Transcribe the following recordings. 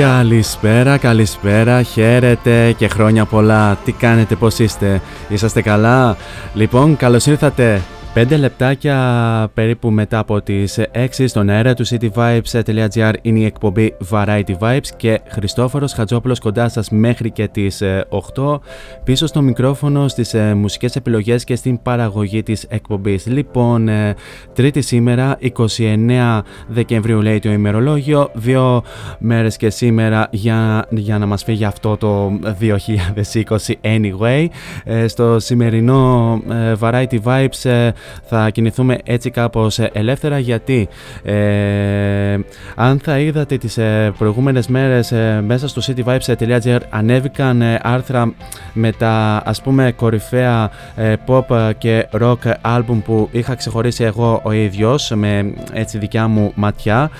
Καλησπέρα, καλησπέρα, χαίρετε και χρόνια πολλά. Τι κάνετε, πώς είστε, είσαστε καλά; Λοιπόν, καλώς ήρθατε. 5 λεπτάκια περίπου μετά από τις 6 στον αέρα του cityvibes.gr είναι η εκπομπή Variety Vibes και Χριστόφορος Χατζόπουλος κοντά σας μέχρι και τις ε, 8 πίσω στο μικρόφωνο στις ε, μουσικές επιλογές και στην παραγωγή της εκπομπής. Λοιπόν, ε, τρίτη σήμερα, 29 Δεκεμβρίου λέει το ημερολόγιο, δύο μέρες και σήμερα για, για να μας φύγει αυτό το 2020 anyway. Ε, στο σημερινό ε, Variety Vibes ε, θα κινηθούμε έτσι κάπως ε, ελεύθερα γιατί ε, αν θα είδατε τις ε, προηγούμενες μέρες ε, μέσα στο cityvibes.gr ανέβηκαν ε, άρθρα με τα ας πούμε κορυφαία ε, pop και rock album που είχα ξεχωρίσει εγώ ο ίδιος με έτσι δικιά μου ματιά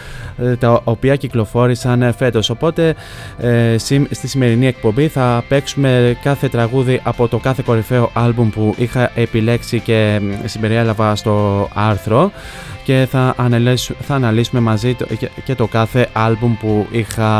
ε, τα οποία κυκλοφόρησαν ε, φέτος. Οπότε ε, σιμ- στη σημερινή εκπομπή θα παίξουμε κάθε τραγούδι από το κάθε κορυφαίο album που είχα επιλέξει και μ, συμπεριέλαβα στο άρθρο και θα, αναλύσου- θα αναλύσουμε μαζί το- και- και το κάθε άλμπουμ που είχα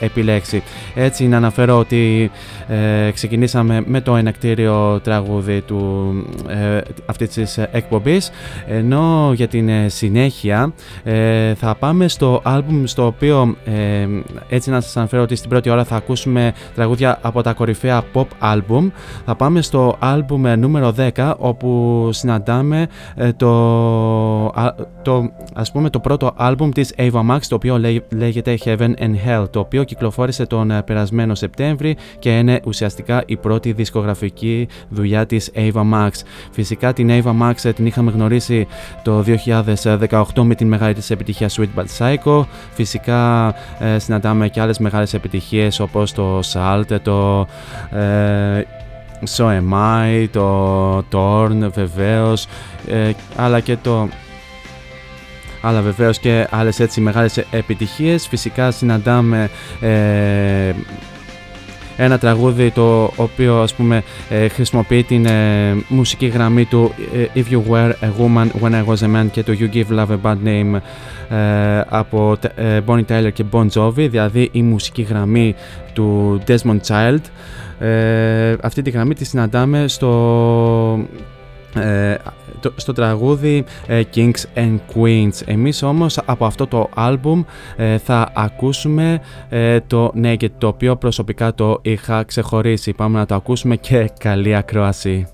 επιλέξει. Έτσι να αναφέρω ότι ε, ξεκινήσαμε με το ενακτήριο τραγούδι του, ε, αυτής της εκπομπής ενώ για την ε, συνέχεια ε, θα πάμε στο άλμπουμ στο οποίο ε, έτσι να σας αναφέρω ότι στην πρώτη ώρα θα ακούσουμε τραγούδια από τα κορυφαία pop album θα πάμε στο άλμπουμ ε, νούμερο 10 όπου συναντάμε ε, το, α, το, ας πούμε, το πρώτο άλμπουμ της Ava Max το οποίο λέ- λέγεται Heaven and Hell το οποίο κυκλοφόρησε τον ε, περασμένο Σεπτέμβρη και είναι ουσιαστικά η πρώτη δισκογραφική δουλειά της Ava Max. Φυσικά την Ava Max ε, την είχαμε γνωρίσει το 2018 με την μεγάλη της επιτυχία Sweet But Psycho. Φυσικά ε, συναντάμε και άλλες μεγάλες επιτυχίες όπως το Salt, το ε, So Am I, το Torn βεβαίως, ε, αλλά και το αλλά βεβαίως και άλλες έτσι μεγάλες επιτυχίες. Φυσικά συναντάμε ε, ένα τραγούδι το οποίο ας πούμε ε, χρησιμοποιεί την ε, μουσική γραμμή του ε, If You Were A Woman When I Was A Man και το You Give Love A Bad Name από Bonnie Tyler και Bon Jovi δηλαδή η μουσική γραμμή του Desmond Child αυτή τη γραμμή τη συναντάμε στο στο τραγούδι Kings and Queens. Εμείς όμως από αυτό το άλμπουμ θα ακούσουμε το Naked το οποίο προσωπικά το είχα ξεχωρίσει. Πάμε να το ακούσουμε και καλή ακρόαση.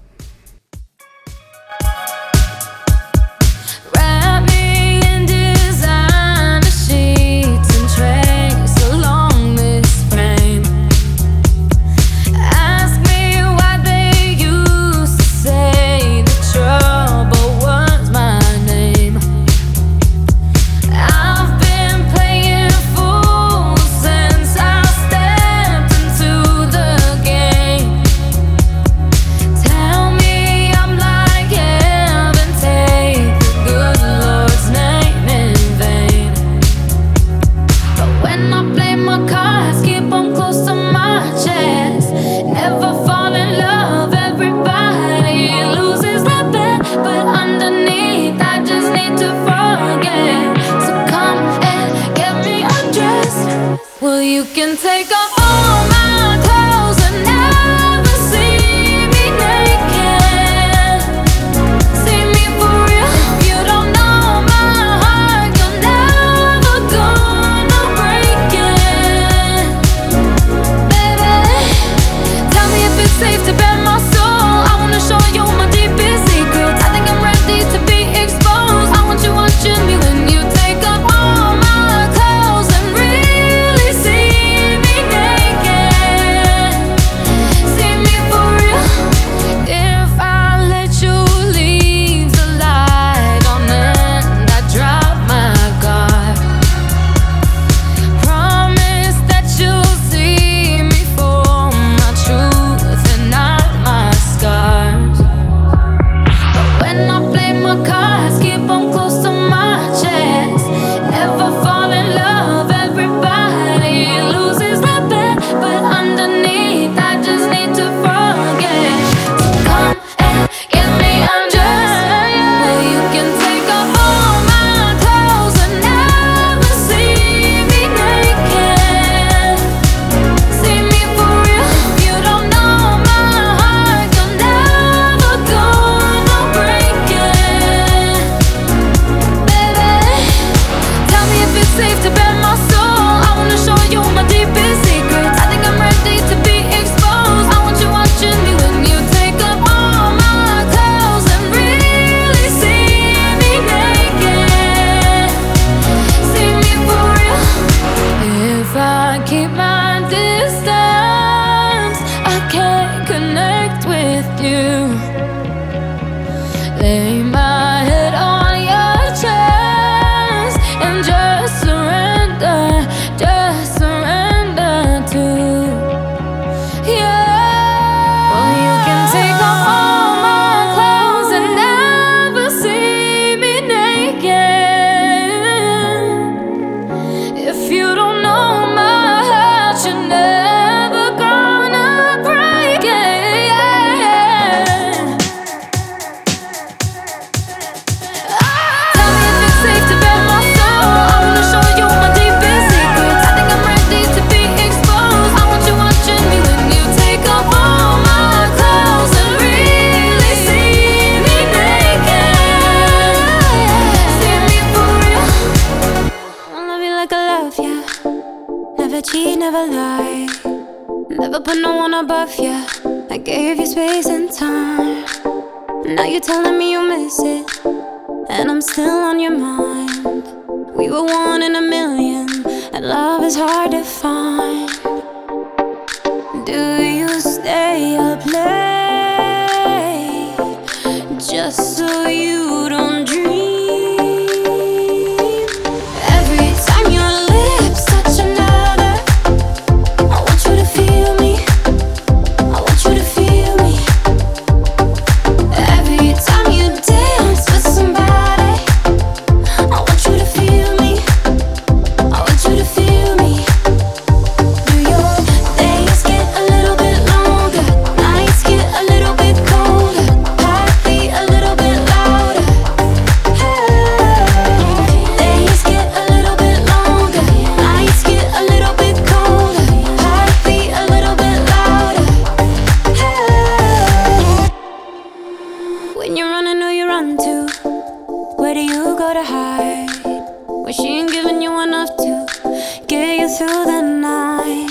Into the night.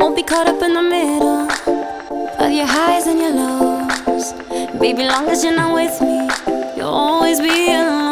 Won't be caught up in the middle of your highs and your lows. Baby, long as you're not with me, you'll always be alone.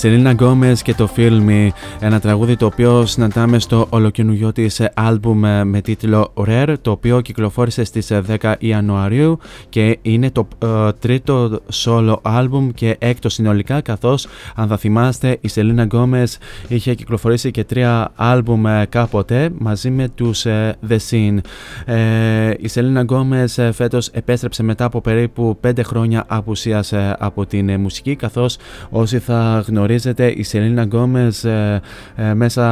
Σελίνα Γκόμεζ και το Feel Me, ένα τραγούδι το οποίο συναντάμε στο ολοκαινούριο της άλμπουμ ε, με τίτλο Rare, το οποίο κυκλοφόρησε στις ε, 10 Ιανουαρίου και είναι το ε, τρίτο solo άλμπουμ και έκτο συνολικά, καθώς αν θα θυμάστε η Σελίνα Γκόμεζ είχε κυκλοφορήσει και τρία άλμπουμ ε, κάποτε μαζί με τους ε, The Scene. Ε, η Σελίνα Γκόμεζ φέτος επέστρεψε μετά από περίπου 5 χρόνια απουσίας ε, από την ε, μουσική, καθώς Όσοι θα γνωρίζετε, η Σελίνα Γκόμεζ ε, ε, μέσα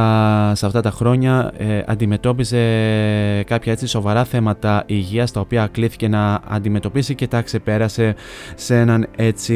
σε αυτά τα χρόνια ε, αντιμετώπιζε κάποια έτσι σοβαρά θέματα υγείας τα οποία κλήθηκε να αντιμετωπίσει και τα ξεπέρασε σε έναν έτσι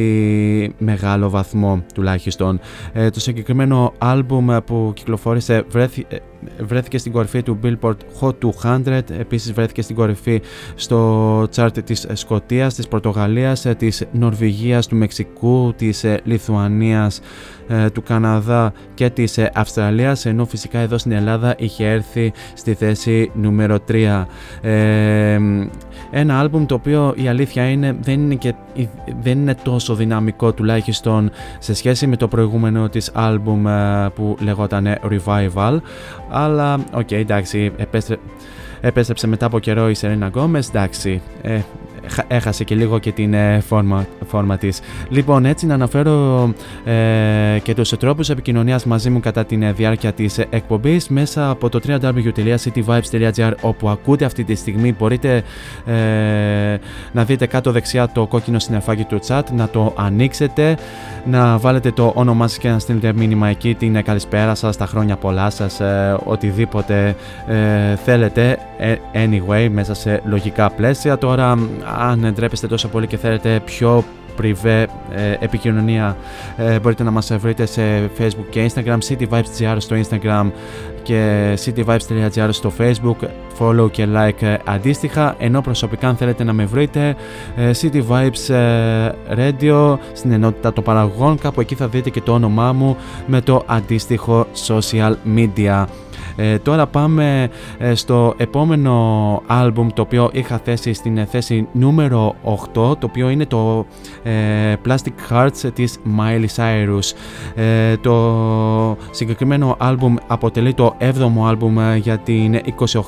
μεγάλο βαθμό τουλάχιστον. Ε, το συγκεκριμένο άλμπουμ που κυκλοφόρησε βρέθη, ε, βρέθηκε στην κορυφή του Billboard Hot 200, επίσης βρέθηκε στην κορυφή στο chart της Σκωτίας, της Πορτογαλίας, ε, της Νορβηγίας, του Μεξικού, της ε, Λιθουανίας, ε, του Καναδά και της ε, Αυστραλίας ενώ φυσικά εδώ στην Ελλάδα είχε έρθει στη θέση νούμερο 3 ε, ένα άλμπουμ το οποίο η αλήθεια είναι δεν είναι, και, δεν είναι τόσο δυναμικό τουλάχιστον σε σχέση με το προηγούμενο της άλμπουμ ε, που λεγόταν Revival. Αλλά ok okay, εντάξει επέστρε, επέστρεψε μετά από καιρό η Σελίνα Γκόμεζ εντάξει ε, έχασε και λίγο και την ε, φόρμα, φόρμα της. Λοιπόν, έτσι να αναφέρω ε, και τους τρόπους επικοινωνίας μαζί μου κατά τη διάρκεια της εκπομπής μέσα από το www.cityvibes.gr όπου ακούτε αυτή τη στιγμή μπορείτε ε, να δείτε κάτω δεξιά το κόκκινο συνεφάκι του chat, να το ανοίξετε, να βάλετε το όνομά σας και να στείλετε μήνυμα εκεί την καλησπέρα σας, τα χρόνια πολλά σας, ε, οτιδήποτε ε, θέλετε anyway μέσα σε λογικά πλαίσια. Τώρα αν ντρέπεστε τόσο πολύ και θέλετε πιο πριβέ ε, επικοινωνία ε, μπορείτε να μας βρείτε σε facebook και instagram cityvibes.gr στο instagram και cityvibes.gr στο facebook. Follow και like ε, αντίστοιχα. Ενώ προσωπικά αν θέλετε να με βρείτε ε, City Vibes ε, Radio στην ενότητα των παραγωγών κάπου εκεί θα δείτε και το όνομά μου με το αντίστοιχο social media ε, τώρα πάμε ε, στο επόμενο άλμπουμ το οποίο είχα θέσει στην θέση νούμερο 8 το οποίο είναι το ε, Plastic Hearts της Miley Cyrus. Ε, το συγκεκριμένο άλμπουμ αποτελεί το 7ο άλμπουμ για την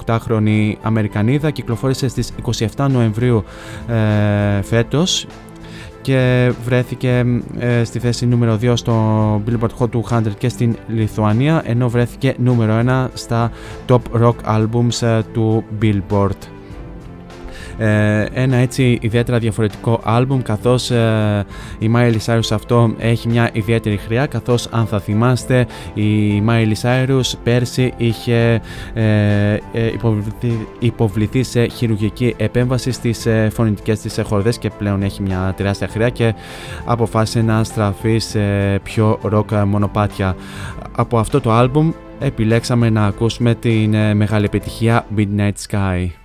28χρονη Αμερικανίδα κυκλοφόρησε στις 27 Νοεμβρίου ε, φέτος και βρέθηκε ε, στη θέση νούμερο 2 στο Billboard Hot 200 και στην Λιθουανία ενώ βρέθηκε νούμερο 1 στα Top Rock Albums του Billboard. Ε, ένα έτσι ιδιαίτερα διαφορετικό άλμπουμ καθώς ε, η Miley Cyrus αυτό έχει μια ιδιαίτερη χρειά καθώς αν θα θυμάστε η Miley Cyrus πέρσι είχε ε, υποβληθεί, υποβληθεί σε χειρουργική επέμβαση στις φωνητικές της χορδές και πλέον έχει μια τεράστια χρειά και αποφάσισε να στραφεί σε πιο ροκ μονοπάτια. Από αυτό το άλμπουμ επιλέξαμε να ακούσουμε την μεγάλη επιτυχία Midnight Sky.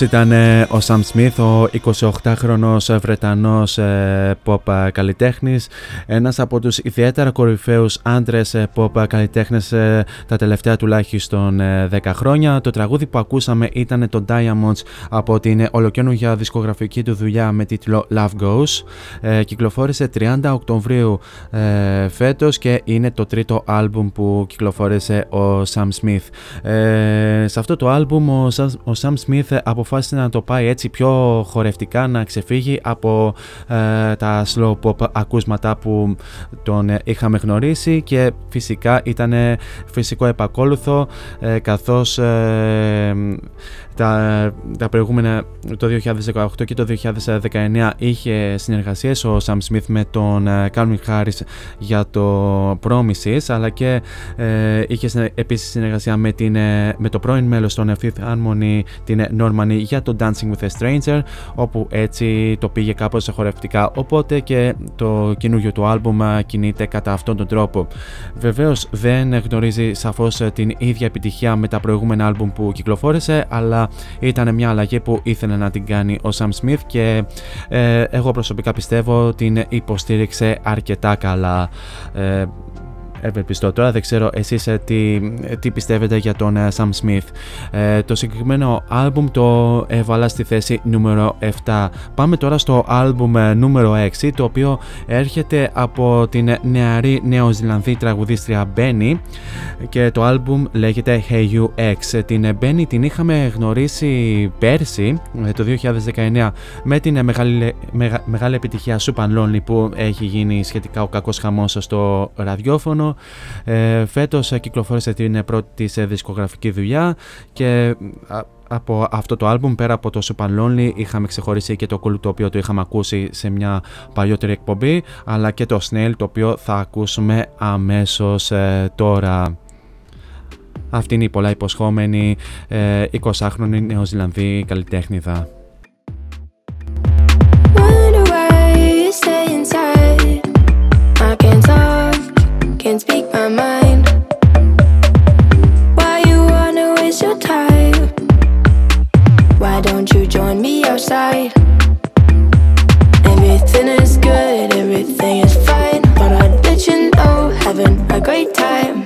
Αυτός ήταν ε, ο Sam Smith, ο 28χρονος Βρετανός ε, pop καλλιτέχνης, ένας από τους ιδιαίτερα κορυφαίους άντρες ε, pop καλλιτέχνες ε, τα τελευταία τουλάχιστον ε, 10 χρόνια. Το τραγούδι που ακούσαμε ήταν το Diamonds από την ολοκαίνουργια δισκογραφική του δουλειά με τίτλο Love Goes. Ε, κυκλοφόρησε 30 Οκτωβρίου ε, φέτος και είναι το τρίτο άλμπουμ που κυκλοφόρησε ο Sam Smith. Ε, σε αυτό το άλμπουμ ο, Sam- ο Sam Smith αποφάσισε να το πάει έτσι πιο χορευτικά, να ξεφύγει από ε, τα slow pop ακούσματα που τον ε, είχαμε γνωρίσει και φυσικά ήταν φυσικό επακόλουθο ε, καθώς ε, τα, τα προηγούμενα το 2018 και το 2019 είχε συνεργασίες ο Sam Smith με τον ε, Calvin Harris για το Promises αλλά και ε, είχε συνε- επίσης συνεργασία με, την, ε, με το πρώην μέλος των Fifth Harmony την ε, Normani για το Dancing with a Stranger όπου έτσι το πήγε κάπως χορευτικά οπότε και το καινούργιο του άλμπουμ ε, κινείται κατά αυτόν τον τρόπο. Βεβαίως δεν γνωρίζει σαφώς ε, την ίδια επιτυχία με τα προηγούμενα άλμπουμ που κυκλοφόρησε αλλά ήταν μια αλλαγή που ήθελε να την κάνει ο Sam Smith και ε, εγώ προσωπικά πιστεύω την υποστήριξε αρκετά καλά. Ε, ευελπιστώ. Τώρα δεν ξέρω εσείς ε, τι, τι πιστεύετε για τον ε, Sam Smith. Ε, το συγκεκριμένο άλμπουμ το έβαλα στη θέση νούμερο 7. Πάμε τώρα στο άλμπουμ ε, νούμερο 6 το οποίο έρχεται από την νεαρή νεοζηλανδή τραγουδίστρια Benny και το άλμπουμ λέγεται Hey You X. Την Benny την είχαμε γνωρίσει πέρσι ε, το 2019 με την ε, μεγάλη, μεγα- μεγάλη επιτυχία Soup and Lonely που έχει γίνει σχετικά ο κακός χαμός στο ραδιόφωνο ε, Φέτος ε, κυκλοφόρησε την πρώτη τη δισκογραφική δουλειά και από αυτό το album πέρα από το Super Lonely είχαμε ξεχωρίσει και το Cool το οποίο το είχαμε ακούσει σε μια παλιότερη εκπομπή αλλά και το Snail το οποίο θα ακούσουμε αμέσως ε, τώρα. Αυτή είναι η πολλά υποσχόμενη ε, 20χρονη νεοζηλανδή καλλιτέχνηδα. I can't can't speak my mind. Why you wanna waste your time? Why don't you join me outside? Everything is good, everything is fine. But I let you know, having a great time.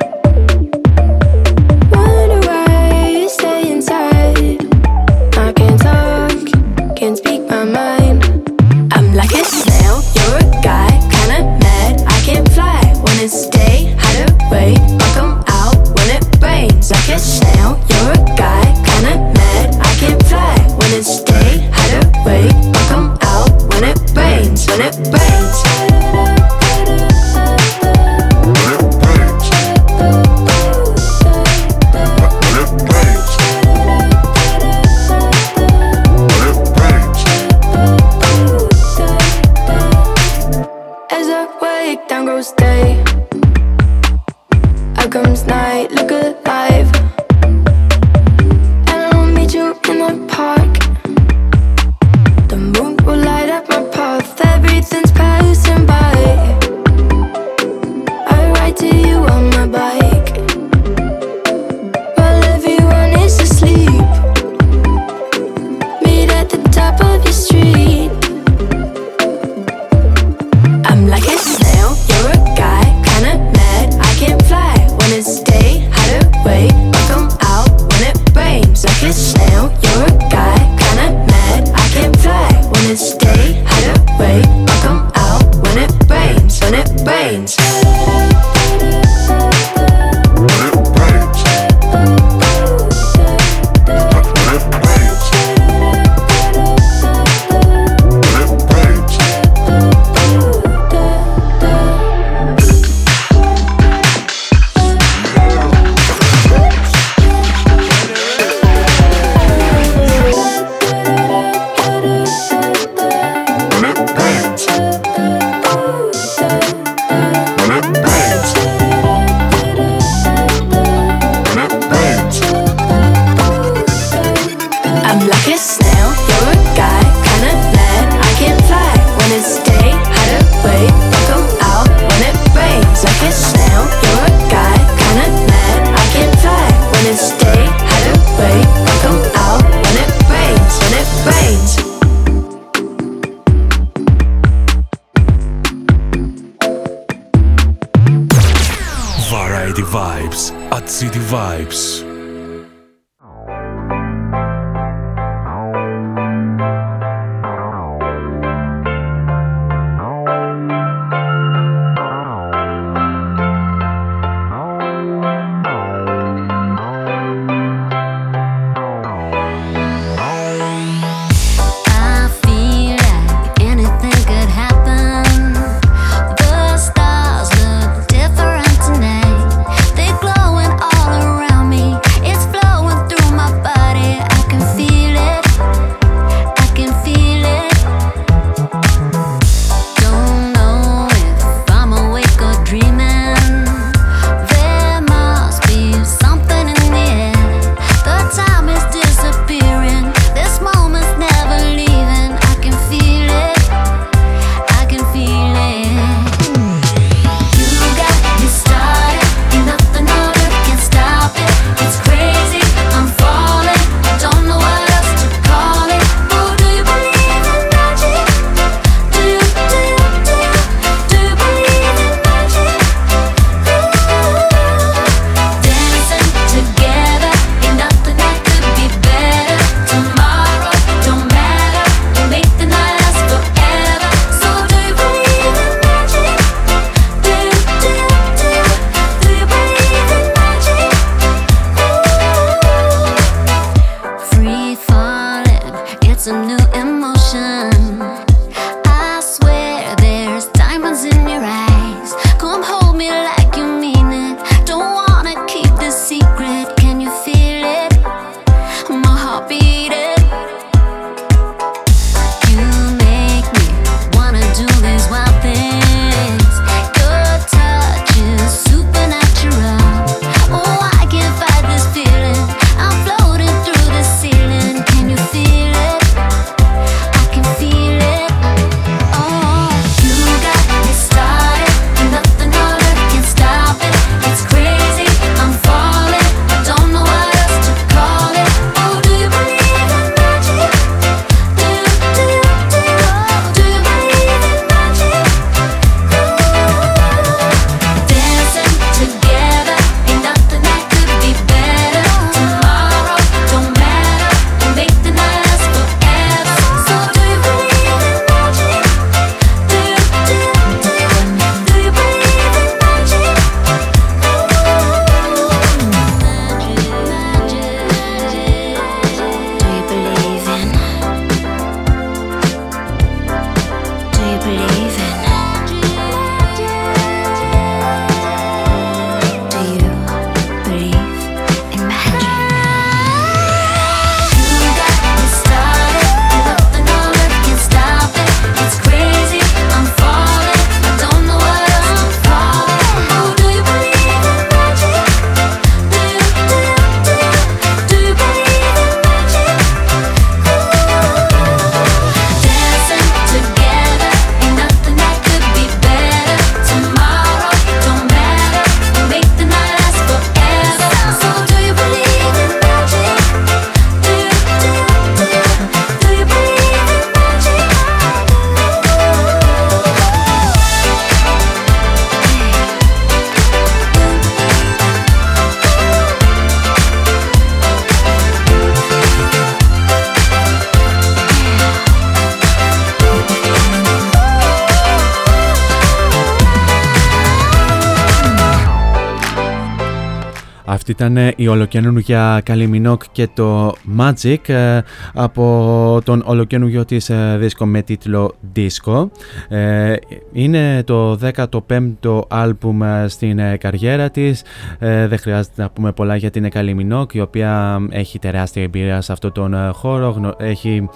Ήταν η ολοκαινούργια Καλιμινόκ και το Magic ε, από τον ολοκαινούργιο της ε, δίσκο με τίτλο Disco. Ε, είναι το 15ο άλμπουμ στην καριέρα της. Δεν χρειάζεται να πούμε πολλά για την Καλιμινόκ η οποία έχει τεράστια εμπειρία σε αυτόν τον χώρο. Έχει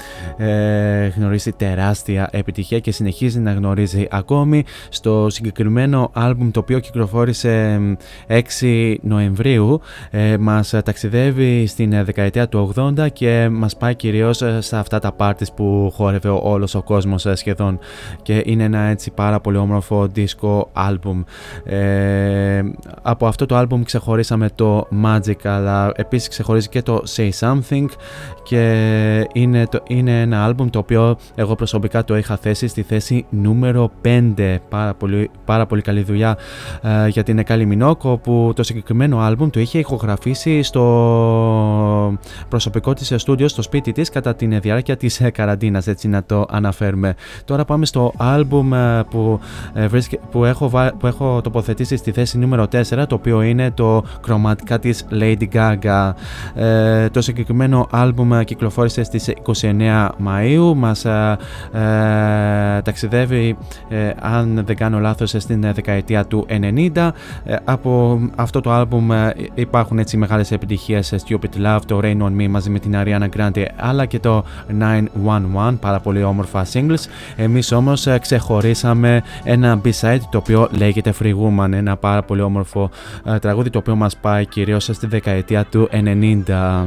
γνωρίσει τεράστια επιτυχία και συνεχίζει να γνωρίζει ακόμη. Στο συγκεκριμένο άλμπουμ το οποίο κυκλοφόρησε 6 Νοεμβρίου ε, μας ταξιδεύει στην ε, δεκαετία του 80 και μας πάει κυρίως ε, σε αυτά τα πάρτις που χόρευε όλος ο κόσμος ε, σχεδόν και είναι ένα έτσι πάρα πολύ όμορφο disco album. Ε, από αυτό το album ξεχωρίσαμε το Magic αλλά επίσης ξεχωρίζει και το Say Something και είναι, το, είναι ένα album το οποίο εγώ προσωπικά το είχα θέσει στη θέση νούμερο 5 πάρα πολύ, πάρα πολύ καλή δουλειά ε, για την Εκάλη Μινόκο που το συγκεκριμένο άλμπουμ το είχε ηχογραφήσει στο προσωπικό της στούντιο στο σπίτι της κατά την διάρκεια της καραντίνας έτσι να το αναφέρουμε. Τώρα πάμε στο άλμπουμ ε, που, ε, που, έχω, που έχω τοποθετήσει στη θέση νούμερο 4 το οποίο είναι το κροματικά της Lady Gaga. Ε, το συγκεκριμένο άλμπουμ κυκλοφόρησε στις 29 Μαΐου μας ε, ταξιδεύει αν δεν κάνω λάθος στην δεκαετία του 90 από αυτό το άλμπουμ υπάρχουν έτσι μεγάλες επιτυχίες Stupid Love, το Rain On Me μαζί με την Ariana Grande αλλά και το 911 πάρα πολύ όμορφα singles. Εμείς όμως ε, ξεχωρίσαμε ένα B-side το οποίο λέγεται Free Woman ένα πάρα πολύ όμορφο ε, τραγούδι το οποίο μας πάει κυρίως στη δεκαετία του 90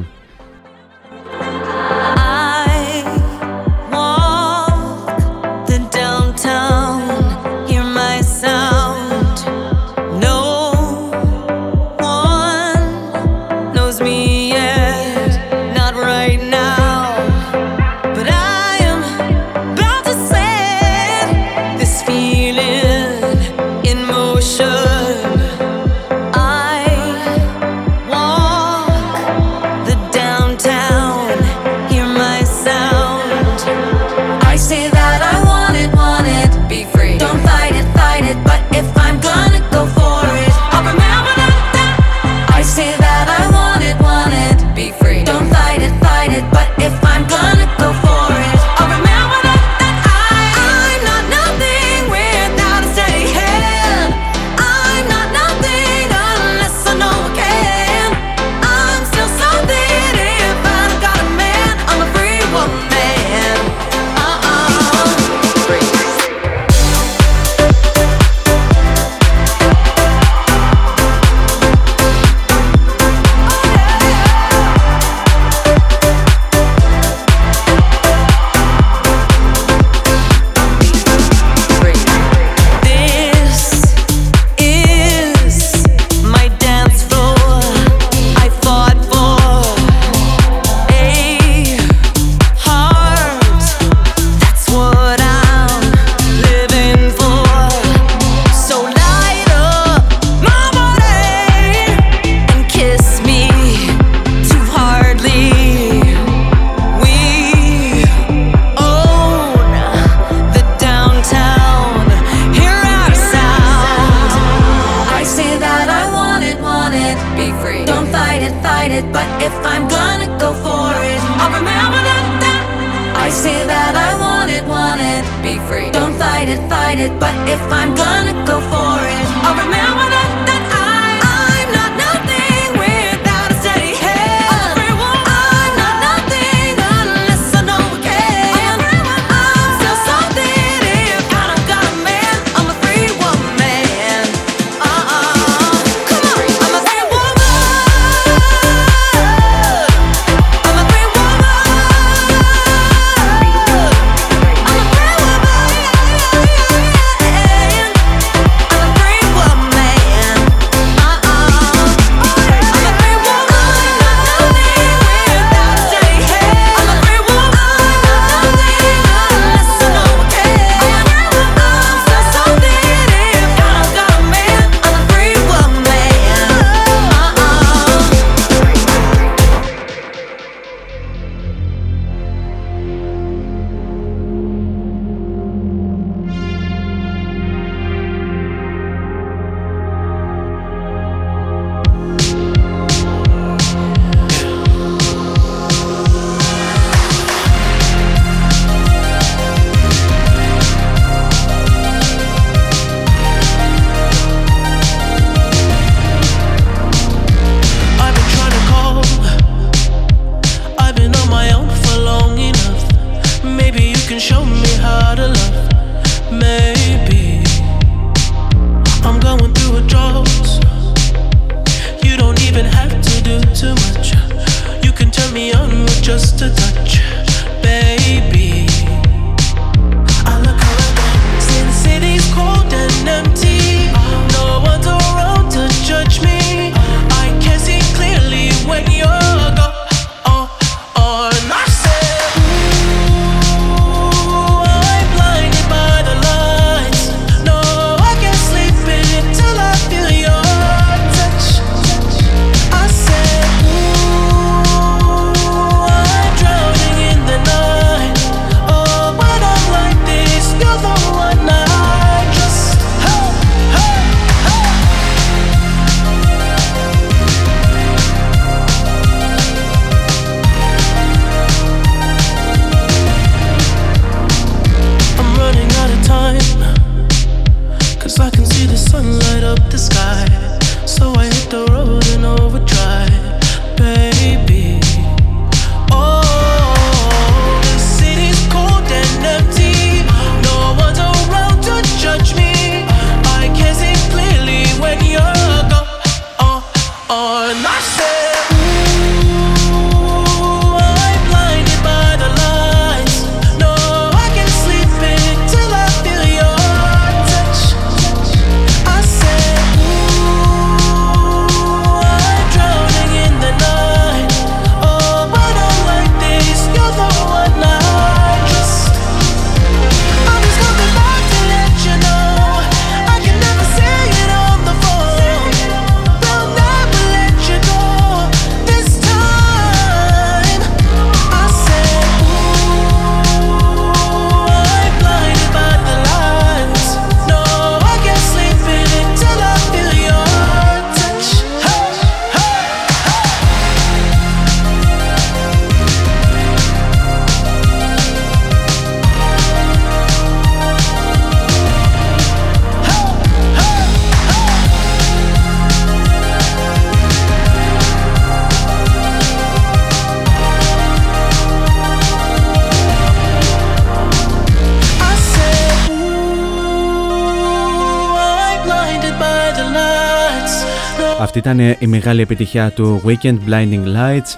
ήταν η μεγάλη επιτυχία του Weekend Blinding Lights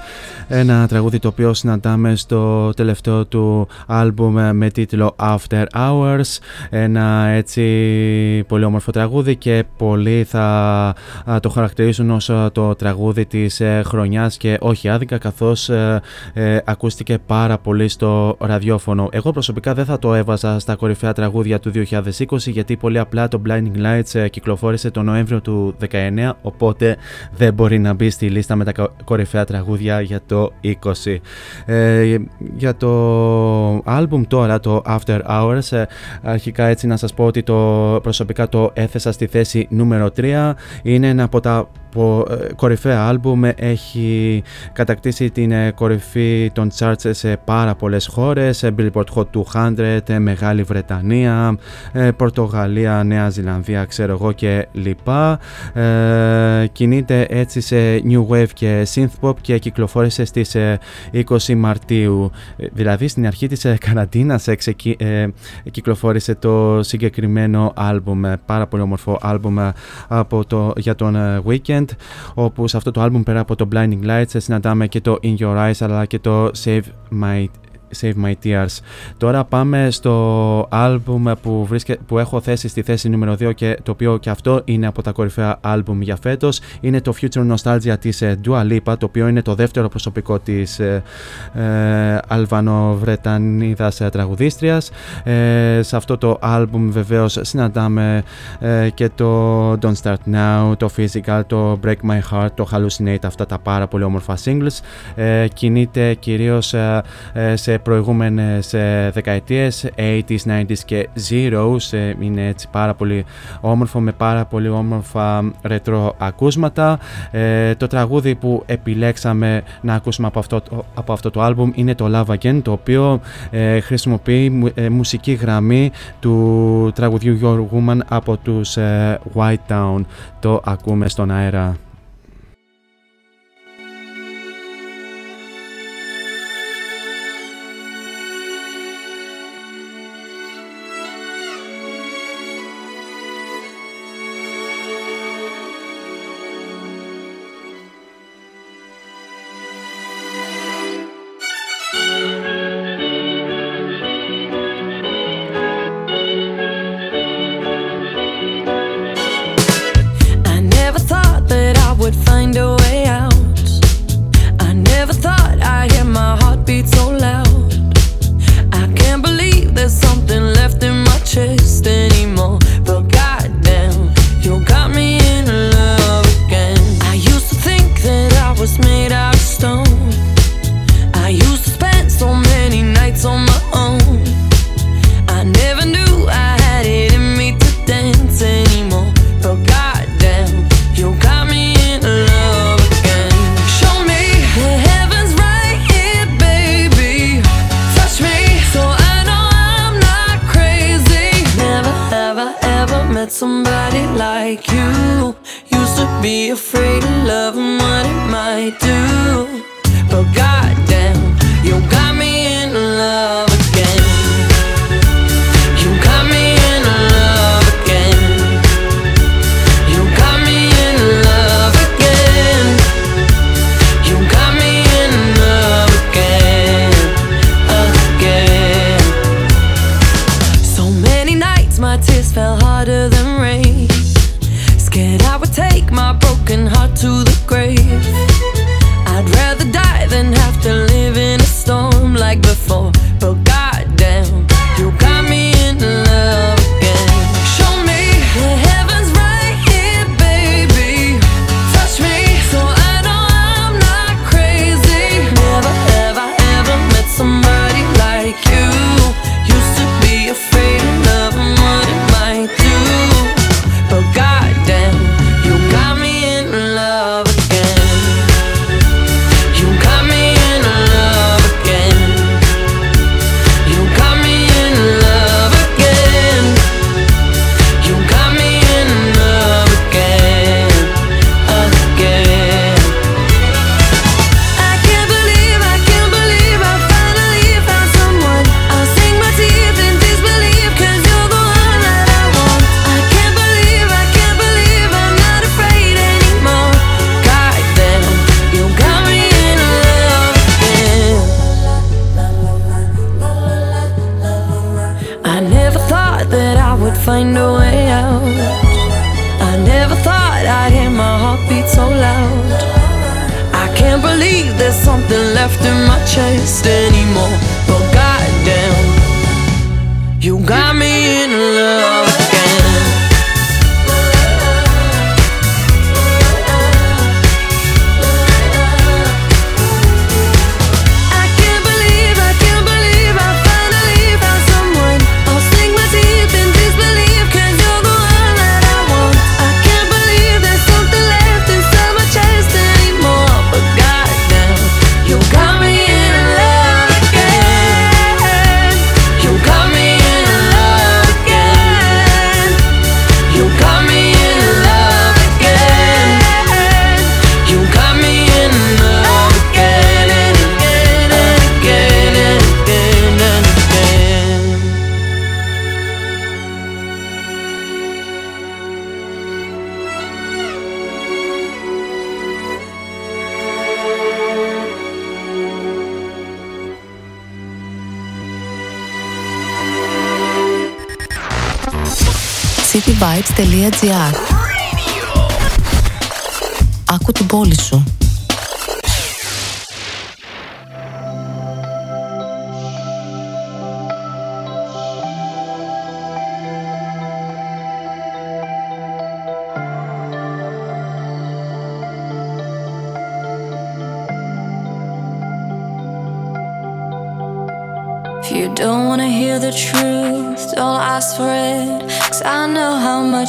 ένα τραγούδι το οποίο συναντάμε στο τελευταίο του άλμπουμ με τίτλο After Hours ένα έτσι πολύ όμορφο τραγούδι και πολλοί θα το χαρακτηρίσουν ως το τραγούδι της ε, χρονιάς και όχι άδικα καθώς ε, ε, ακούστηκε πάρα πολύ στο ραδιόφωνο. Εγώ προσωπικά δεν θα το έβαζα στα κορυφαία τραγούδια του 2020 γιατί πολύ απλά το Blinding Lights κυκλοφόρησε το Νοέμβριο του 19 οπότε δεν μπορεί να μπει στη λίστα με τα κορυφαία τραγούδια για το 20. Ε, για το άλμπουμ τώρα, το After Hours, ε, αρχικά έτσι να σας πω ότι το προσωπικά το έθεσα στη θέση νούμερο 3. Είναι ένα από τα ε, κορυφαία άλμπουμ έχει κατακτήσει την ε, κορυφή των charts σε πάρα πολλές χώρες Billboard Hot 200, Μεγάλη Βρετανία, Πορτογαλία, Νέα Ζηλανδία ξέρω εγώ και λοιπά κινείται έτσι σε New Wave και Synth Pop και κυκλοφόρησε στη στις 20 Μαρτίου. Ε, δηλαδή στην αρχή της ε, καραντίνας ε, κυκλοφόρησε το συγκεκριμένο άλμπουμ, πάρα πολύ όμορφο άλμπουμ από το, για τον Weekend όπου σε αυτό το άλμπουμ πέρα από το Blinding Lights συναντάμε και το In Your Eyes αλλά και το Save My Save My Tears. Τώρα πάμε στο άλμπουμ που, βρίσκε, που έχω θέσει στη θέση νούμερο 2 και το οποίο και αυτό είναι από τα κορυφαία άλμπουμ για φέτος. Είναι το Future Nostalgia της ε, Dua Lipa, το οποίο είναι το δεύτερο προσωπικό της ε, ε, Αλβανοβρετανίδας ε, τραγουδίστριας. Ε, σε αυτό το άλμπουμ βεβαίως συναντάμε ε, και το Don't Start Now, το Physical, το Break My Heart, το Hallucinate, αυτά τα πάρα πολύ όμορφα singles. Ε, κινείται κυρίως σε προηγούμενες ε, δεκαετίες 80s, 90s και zeros ε, είναι έτσι πάρα πολύ όμορφο με πάρα πολύ όμορφα ρετρό ακούσματα. Ε, το τραγούδι που επιλέξαμε να ακούσουμε από αυτό, από αυτό το άλμπουμ είναι το Love Again το οποίο χρησιμοποιεί μουσική γραμμή του τραγουδιού Your Woman από τους White Town. Το ακούμε στον αέρα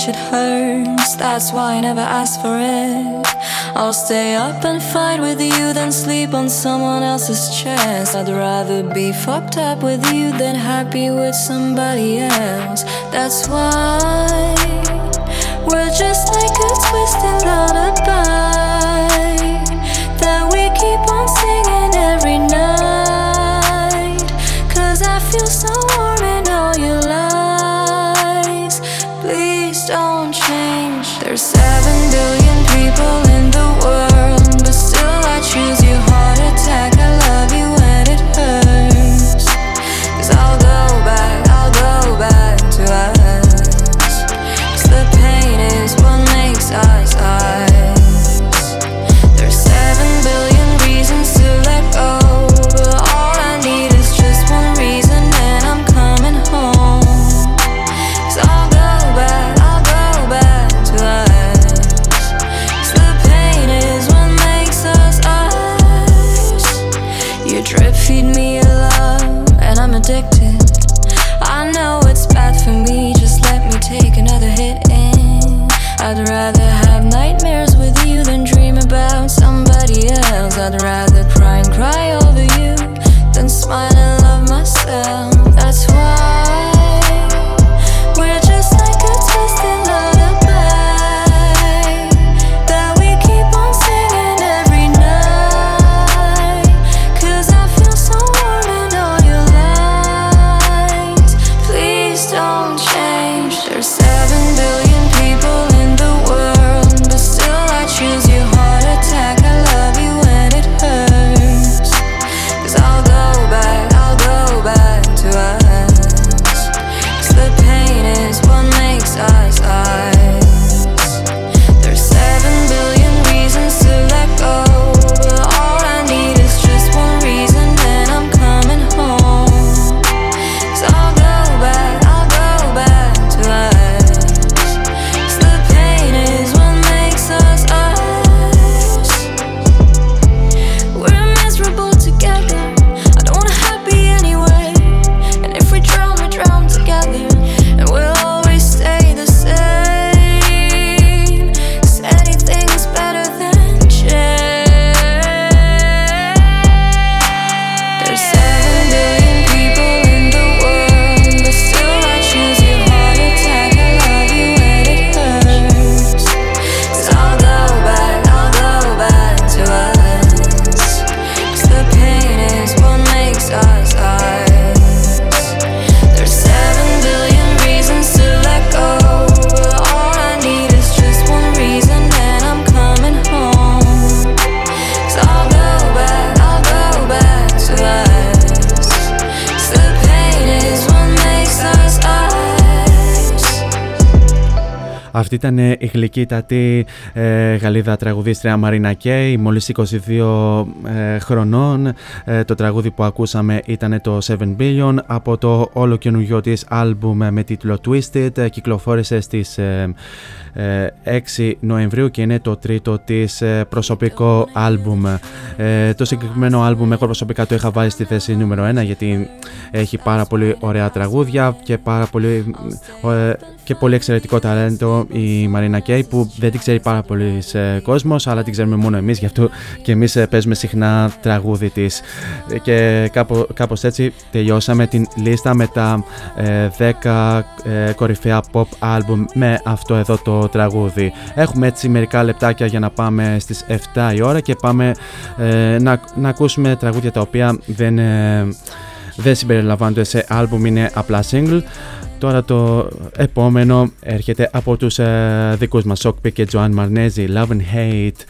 much it hurts, that's why I never asked for it. I'll stay up and fight with you than sleep on someone else's chest. I'd rather be fucked up with you than happy with somebody else. That's why we're just like a twisted lullaby. Αυτή ήταν η γλυκύτατη ε, Γαλλίδα τραγουδίστρια Μαρίνα Κέι, μόλις 22 ε, χρονών. Ε, το τραγούδι που ακούσαμε ήταν το 7 Billion από το όλο καινούργιο της άλμπουμ με τίτλο Twisted. Κυκλοφόρησε στις 6 Νοεμβρίου και είναι το τρίτο της προσωπικό άλμπουμ. Το συγκεκριμένο άλμπουμ εγώ προσωπικά το είχα βάλει στη θέση νούμερο 1 γιατί έχει πάρα πολύ ωραία τραγούδια και πάρα πολύ και πολύ εξαιρετικό ταλέντο η Μαρίνα Κέι που δεν την ξέρει πάρα πολύ κόσμος, αλλά την ξέρουμε μόνο εμείς, γι' αυτό και εμείς ε, παίζουμε συχνά τραγούδι της. Και κάπω έτσι τελειώσαμε την λίστα με τα 10 ε, ε, κορυφαία pop album με αυτό εδώ το τραγούδι. Έχουμε έτσι μερικά λεπτάκια για να πάμε στις 7 η ώρα και πάμε να, να ακούσουμε τραγούδια τα οποία δεν, δεν συμπεριλαμβάνονται σε album, είναι απλά single. Τώρα το επόμενο έρχεται από τους ε, δικούς μας Σοκπι και Τζοάν Μαρνέζη Love and Hate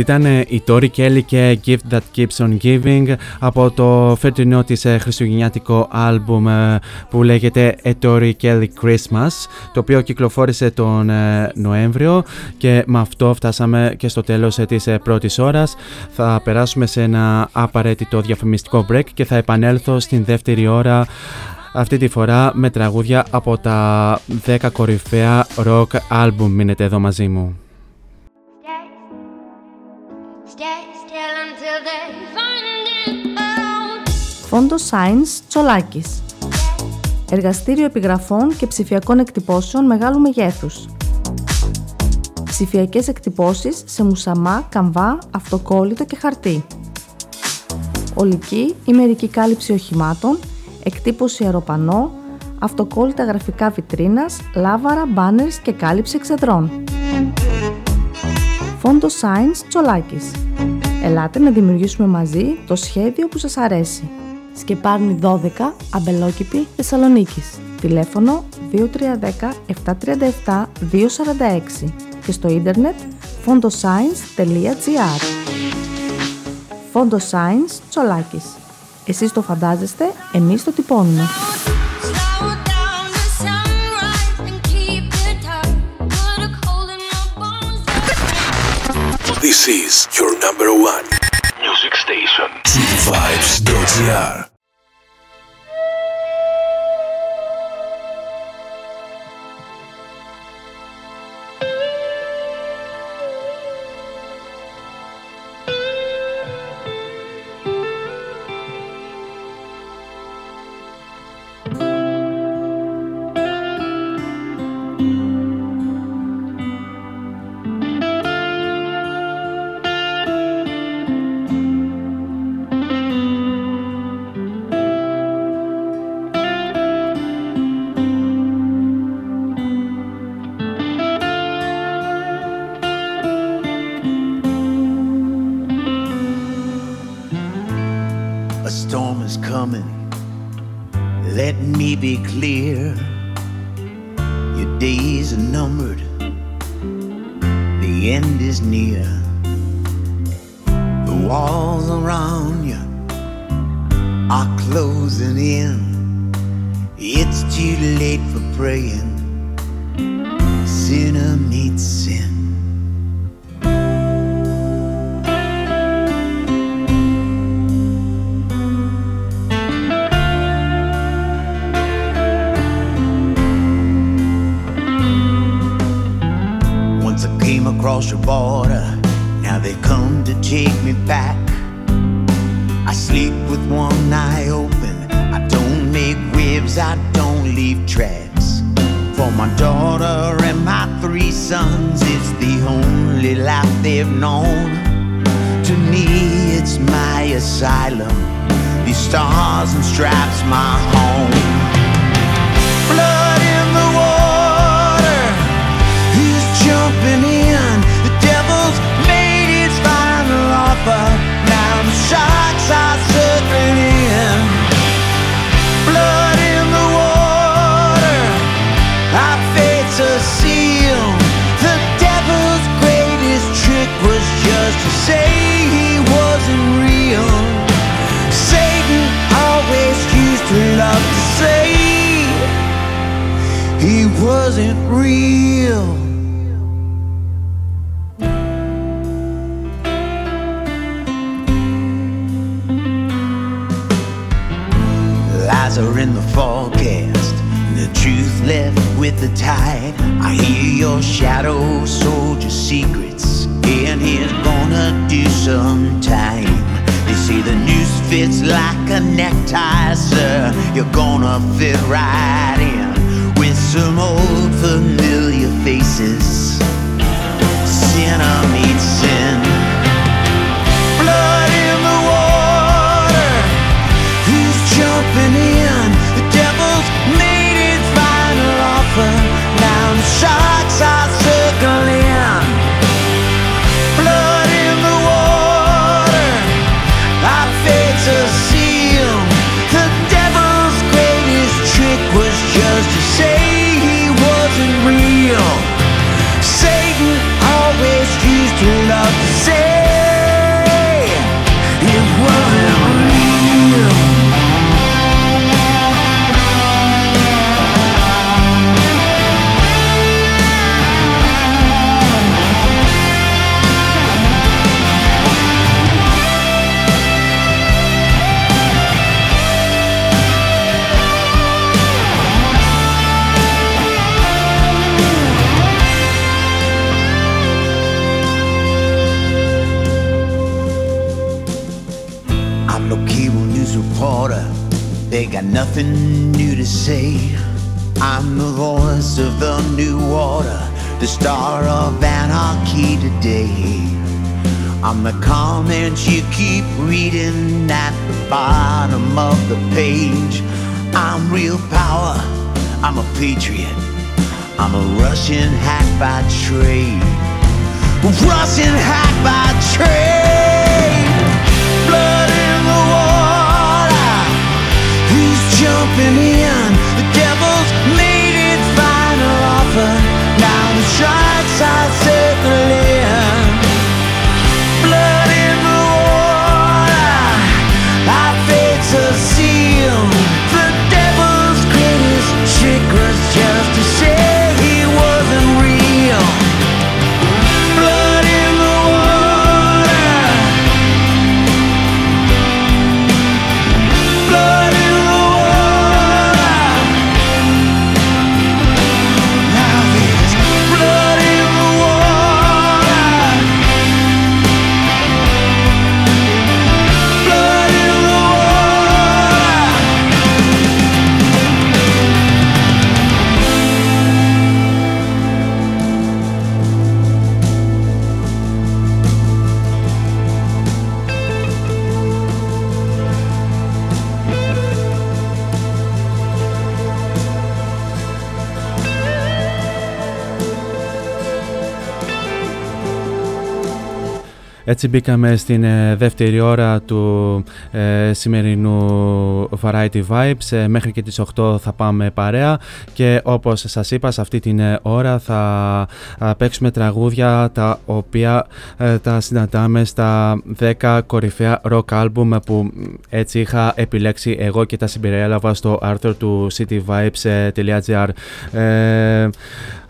Ήταν ε, η Tori Kelly και Gift That Keeps On Giving από το φετινό της ε, χριστουγεννιάτικο άλμπουμ ε, που λέγεται A Tori Kelly Christmas το οποίο κυκλοφόρησε τον Νοέμβριο και με αυτό φτάσαμε και στο τέλος της πρώτης ώρας. Θα περάσουμε σε ένα απαραίτητο διαφημιστικό break και θα επανέλθω στην δεύτερη ώρα αυτή τη φορά με τραγούδια από τα 10 κορυφαία rock album μείνετε εδώ μαζί μου. Φόντο Σάινς Τσολάκης Εργαστήριο επιγραφών και ψηφιακών εκτυπώσεων μεγάλου μεγέθους. ψηφιακές εκτυπώσεις σε μουσαμά, καμβά, αυτοκόλλητο και χαρτί Ολική ή μερική κάλυψη οχημάτων, εκτύπωση αεροπανό, αυτοκόλλητα γραφικά βιτρίνας, λάβαρα, μπάνερς και κάλυψη εξεδρών. Φόντο Σάινς Τσολάκης Ελάτε να δημιουργήσουμε μαζί το σχέδιο που σας αρέσει. Σκεπάρνη 12, Αμπελόκηπη, Θεσσαλονίκης. Τηλέφωνο 2310 737 246 και στο ίντερνετ fondoscience.gr Fondoscience Τσολάκης. Εσείς το φαντάζεστε, εμείς το τυπώνουμε. This is your number one music station. Vibes.gr It's too late for praying. Sinner meets sin. Once I came across your border, now they come to take me back. I don't leave tracks. For my daughter and my three sons, it's the only life they've known. To me, it's my asylum. These stars and stripes, my home. Blood in the water, who's jumping in? The devil's made his final offer. Now the sharks are circling in. Say he wasn't real. Satan always used love to say he wasn't real. Lies are in the forecast, the truth left with the tide. I hear your shadow soldier secrets, he's gonna do some time. They say the noose fits like a necktie, sir. You're gonna fit right in with some old familiar faces. Sinner meets sin. Blood in the water. Who's jumping in? The devil's made its final offer. Now the sharks Satan always used to love nothing new to say. I'm the voice of the new order, the star of anarchy today. I'm the comment you keep reading at the bottom of the page. I'm real power. I'm a patriot. I'm a Russian hack by trade. Russian hack by trade. Jumping in? The devil's made its final offer. Now the sharks are circling. Έτσι μπήκαμε στην ε, δεύτερη ώρα του ε, σημερινού Variety Vibes. Ε, μέχρι και τις 8 θα πάμε παρέα και όπως σας είπα σε αυτή την ε, ώρα θα παίξουμε τραγούδια τα οποία τα συναντάμε στα 10 κορυφαία rock album που έτσι είχα επιλέξει εγώ και τα συμπεριέλαβα στο άρθρο του cityvibes.gr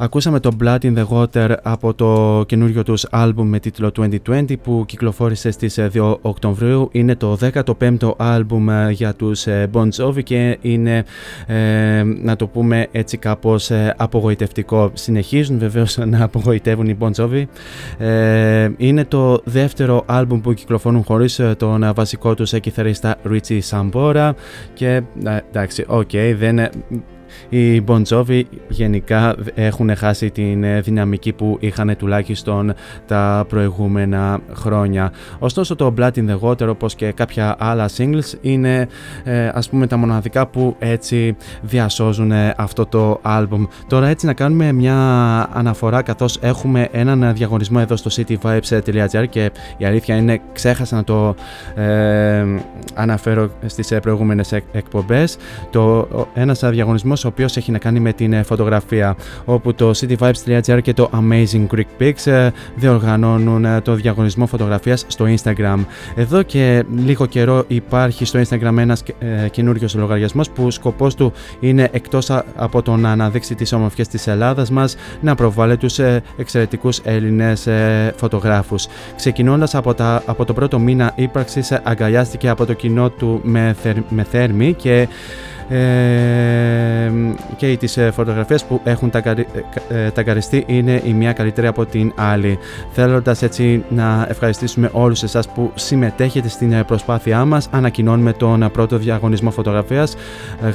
Ακούσαμε το Blood in the Water από το καινούριο τους album με τίτλο 2020 που κυκλοφόρησε στις 2 ε, Οκτωβρίου. Είναι το 15ο άλμπουμ ε, για τους ε, Bon Jovi και είναι να το πούμε έτσι κάπως απογοητευτικό. Συνεχίζουν βεβαίως να απογοητεύουν οι Bon Jovi. είναι το δεύτερο άλμπουμ που κυκλοφορούν χωρίς τον βασικό τους κιθαρίστα Richie Sambora και εντάξει, ok, okay, δεν οι Bon Jovi γενικά έχουν χάσει την ε, δυναμική που είχαν τουλάχιστον τα προηγούμενα χρόνια. Ωστόσο το Blood in the Water όπως και κάποια άλλα singles είναι ε, ας πούμε τα μοναδικά που έτσι διασώζουν αυτό το album. Τώρα έτσι να κάνουμε μια αναφορά καθώς έχουμε έναν διαγωνισμό εδώ στο cityvibes.gr και η αλήθεια είναι ξέχασα να το ε, αναφέρω στις προηγούμενες εκπομπές. Το, ένας διαγωνισμός ο οποίος έχει να κάνει με την ε, φωτογραφία όπου το cityvibes.gr και το Amazing Greek Pics ε, διοργανώνουν ε, το διαγωνισμό φωτογραφίας στο Instagram. Εδώ και λίγο καιρό υπάρχει στο Instagram ένας καινούριος λογαριασμός που σκοπός του είναι εκτός από το να αναδείξει τις όμορφιες της Ελλάδας μας να προβάλλει τους εξαιρετικούς Έλληνες φωτογράφους. Ξεκινώντας από, τα, από το πρώτο μήνα ύπαρξης αγκαλιάστηκε από το κοινό του με, με θέρμη και ε, και τις ε, φωτογραφίες που έχουν ε, ταγκαριστεί είναι η μία καλύτερη από την άλλη. Θέλοντας έτσι να ευχαριστήσουμε όλους εσάς που συμμετέχετε στην προσπάθειά μας ανακοινώνουμε τον πρώτο διαγωνισμό φωτογραφίας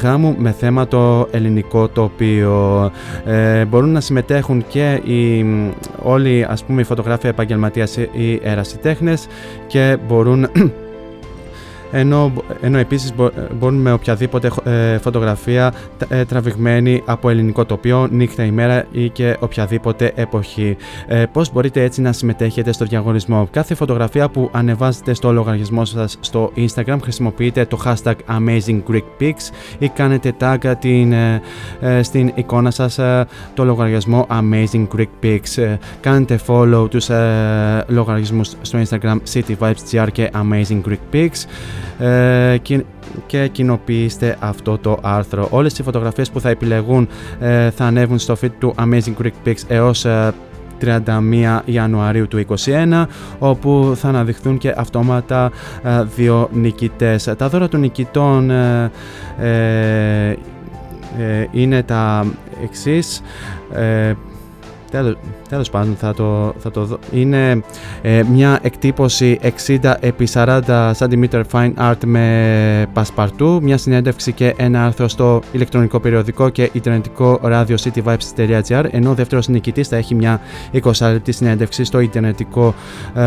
γάμου με θέμα το ελληνικό τοπίο. Ε, μπορούν να συμμετέχουν και οι, όλοι ας πούμε οι φωτογράφοι επαγγελματίας ή ερασιτέχνες και μπορούν ενώ, ενώ επίσης μπορούν με οποιαδήποτε ε, φωτογραφία ε, τραβηγμένη από ελληνικό τοπίο, νύχτα ημέρα ή και οποιαδήποτε εποχή. Ε, πώς μπορείτε έτσι να συμμετέχετε στο διαγωνισμό; Κάθε φωτογραφία που ανεβάζετε στο λογαριασμό σας στο Instagram χρησιμοποιείτε το hashtag AmazingGreekPics ή κάνετε tag την, στην εικόνα σας το λογαριασμό AmazingGreekPics. Κάνετε follow τους λογαριασμούς στο Instagram CityVibesGR και AmazingGreekPics ε, και κοινοποιήστε αυτό το άρθρο. Όλες οι φωτογραφίες που θα επιλεγούν ε, θα ανέβουν στο feed του Amazing Greek Pics έως 31 ε, Ιανουαρίου του 2021 όπου θα αναδειχθούν και αυτόματα δύο νικητές. Τα δώρα των νικητών είναι τα εξής Τέλος πάντων θα το, θα το δω. Είναι ε, μια εκτύπωση 60 επί 40 cm fine art με πασπαρτού, μια συνέντευξη και ένα άρθρο στο ηλεκτρονικό περιοδικό και ιντερνετικό ράδιο cityvibes.gr ενώ ο δεύτερος νικητής θα έχει μια 20 λεπτή συνέντευξη στο ιντερνετικό ε,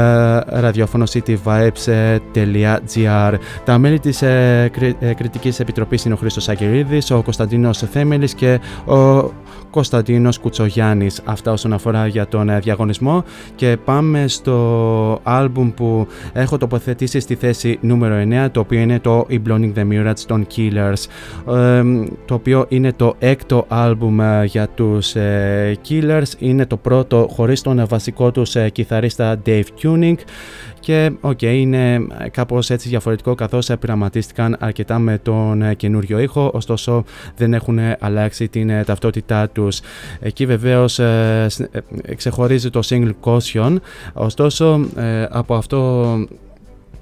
ραδιόφωνο cityvibes.gr Τα μέλη της ε, ε, κριτικής επιτροπής είναι ο Χρήστος Αγγελίδης, ο Κωνσταντίνος Θέμελης και ο Κωνσταντίνος Κουτσογιάννης. Αυτά όσον αφορά για τον ε, διαγωνισμό. Και πάμε στο άλμπουμ που έχω τοποθετήσει στη θέση νούμερο 9 το οποίο είναι το Blowing the Mirage των Killers. Το οποίο είναι το έκτο άλμπουμ ε, για τους ε, Killers. Είναι το πρώτο χωρίς τον βασικό τους κιθαρίστα Dave Tuning και οκ, είναι κάπως έτσι διαφορετικό καθώς πειραματίστηκαν αρκετά με τον καινούριο ήχο ωστόσο δεν έχουν αλλάξει την ταυτότητά τους. Εκεί βεβαίως ξεχωρίζει το single Caution ωστόσο από αυτό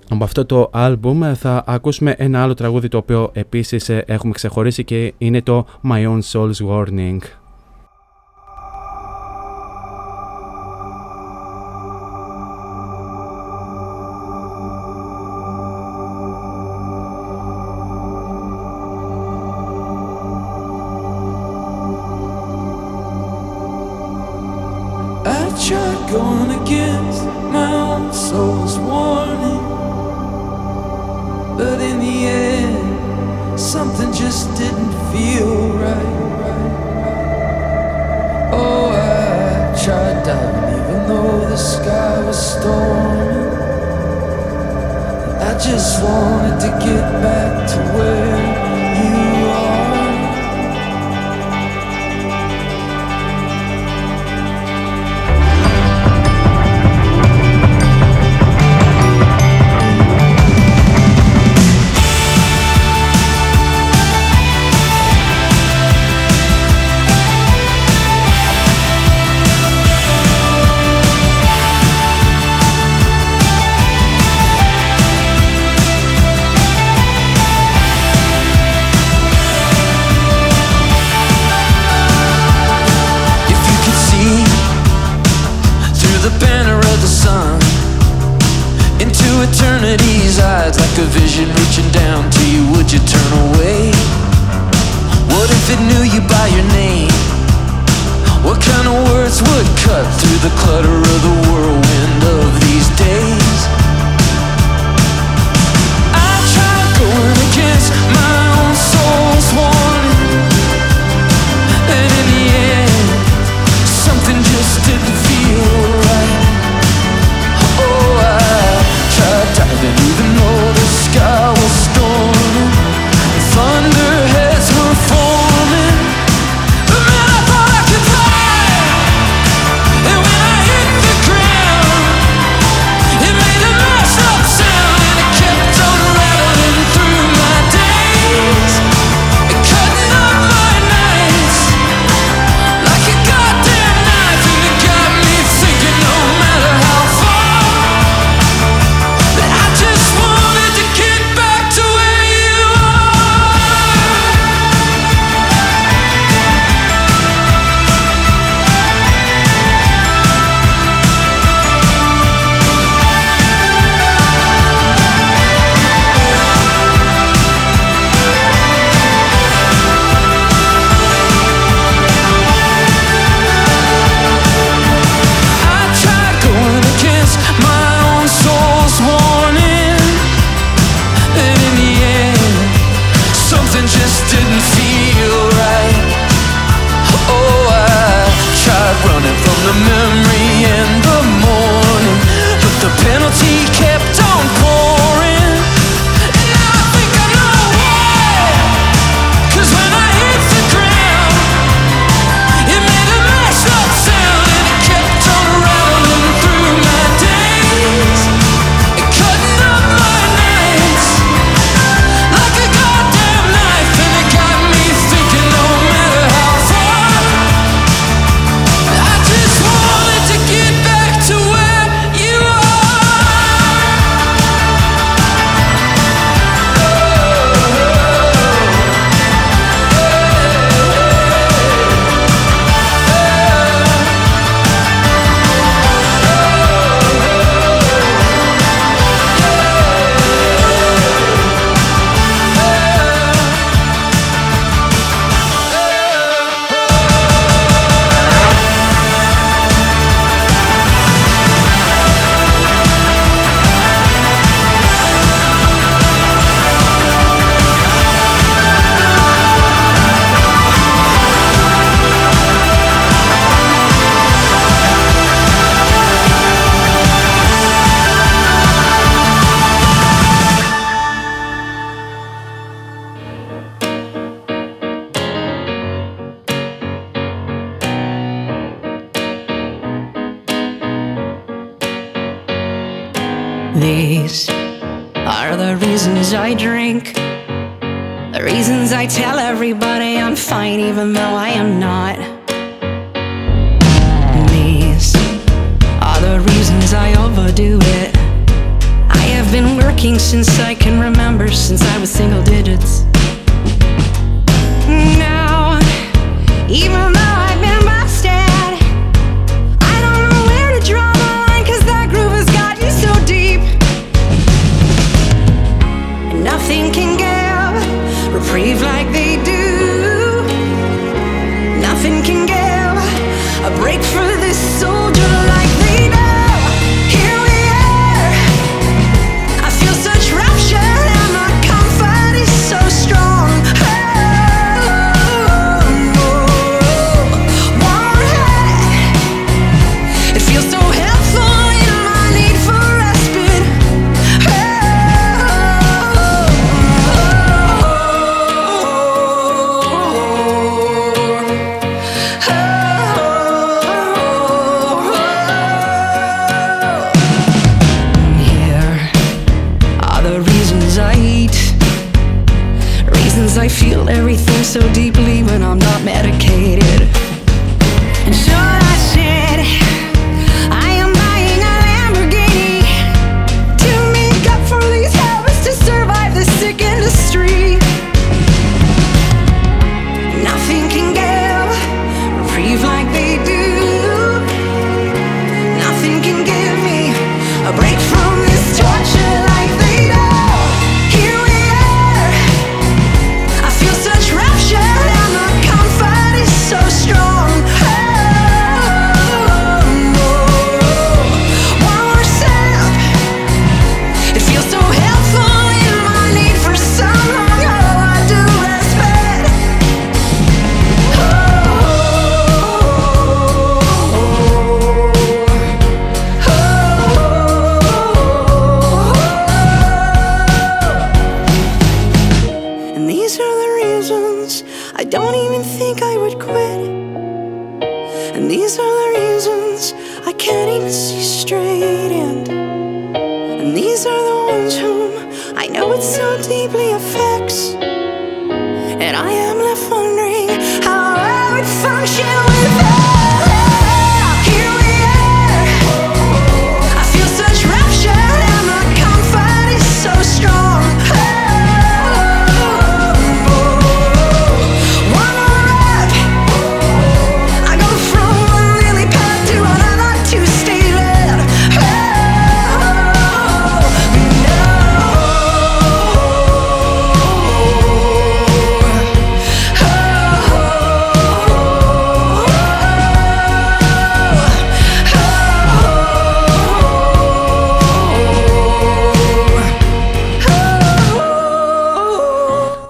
από αυτό το άλμπουμ θα ακούσουμε ένα άλλο τραγούδι το οποίο επίσης έχουμε ξεχωρίσει και είναι το My Own Soul's Warning.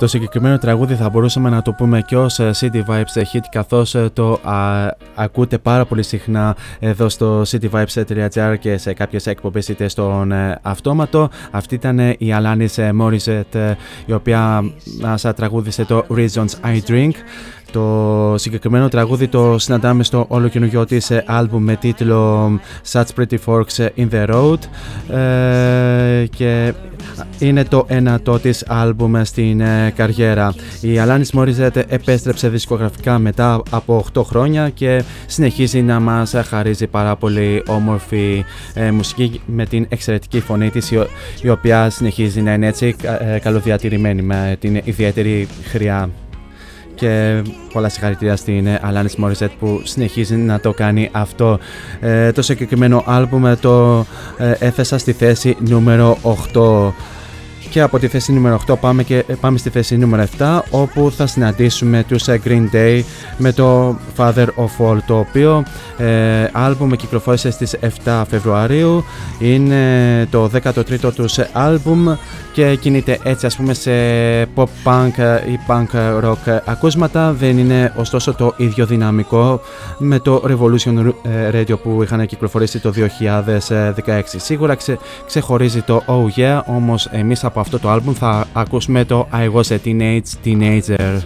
Το συγκεκριμένο τραγούδι θα μπορούσαμε να το πούμε και ως ε, City Vibes hit καθώς ε, το α, ακούτε πάρα πολύ συχνά εδώ στο cityvibes.gr και σε κάποιες εκπομπές είτε στον ε, αυτόματο. Αυτή ήταν η Alanis Morissette η οποία μας τραγούδισε το Reasons I Drink. Το συγκεκριμένο τραγούδι το συναντάμε στο όλο καινούργιο της άλμπουμ με τίτλο Such Pretty Forks in the Road ε, και είναι το ένατο της άλμπουμ στην ε, καριέρα. Η Alanis Morissette επέστρεψε δισκογραφικά μετά από 8 χρόνια και συνεχίζει να μας χαρίζει πάρα πολύ όμορφη ε, μουσική με την εξαιρετική φωνή της η, ο- η οποία συνεχίζει να είναι έτσι ε, καλοδιατηρημένη με την ιδιαίτερη χρειά και πολλά συγχαρητήρια στην ε, Alanis Morissette που συνεχίζει να το κάνει αυτό. Ε, το συγκεκριμένο άλμπουμ ε, το ε, έθεσα στη θέση νούμερο 8 και από τη θέση νούμερο 8 πάμε, και, ε, πάμε στη θέση νούμερο 7 όπου θα συναντήσουμε τους ε, Green Day με το Father of All το οποίο ε, άλμπουμ κυκλοφόρησε στις 7 Φεβρουαρίου. Είναι το 13ο τους ε, άλμπουμ και κινείται έτσι ας πούμε σε pop punk ε, ή punk rock ακούσματα. Δεν είναι ωστόσο το ίδιο δυναμικό με το Revolution ε, Radio που είχαν κυκλοφορήσει το 2016 σίγουρα ξε, ξεχωρίζει το Oh Yeah όμως εμείς από αυτό το άλμπουμ θα ακούσουμε το I Was a Teenage Teenager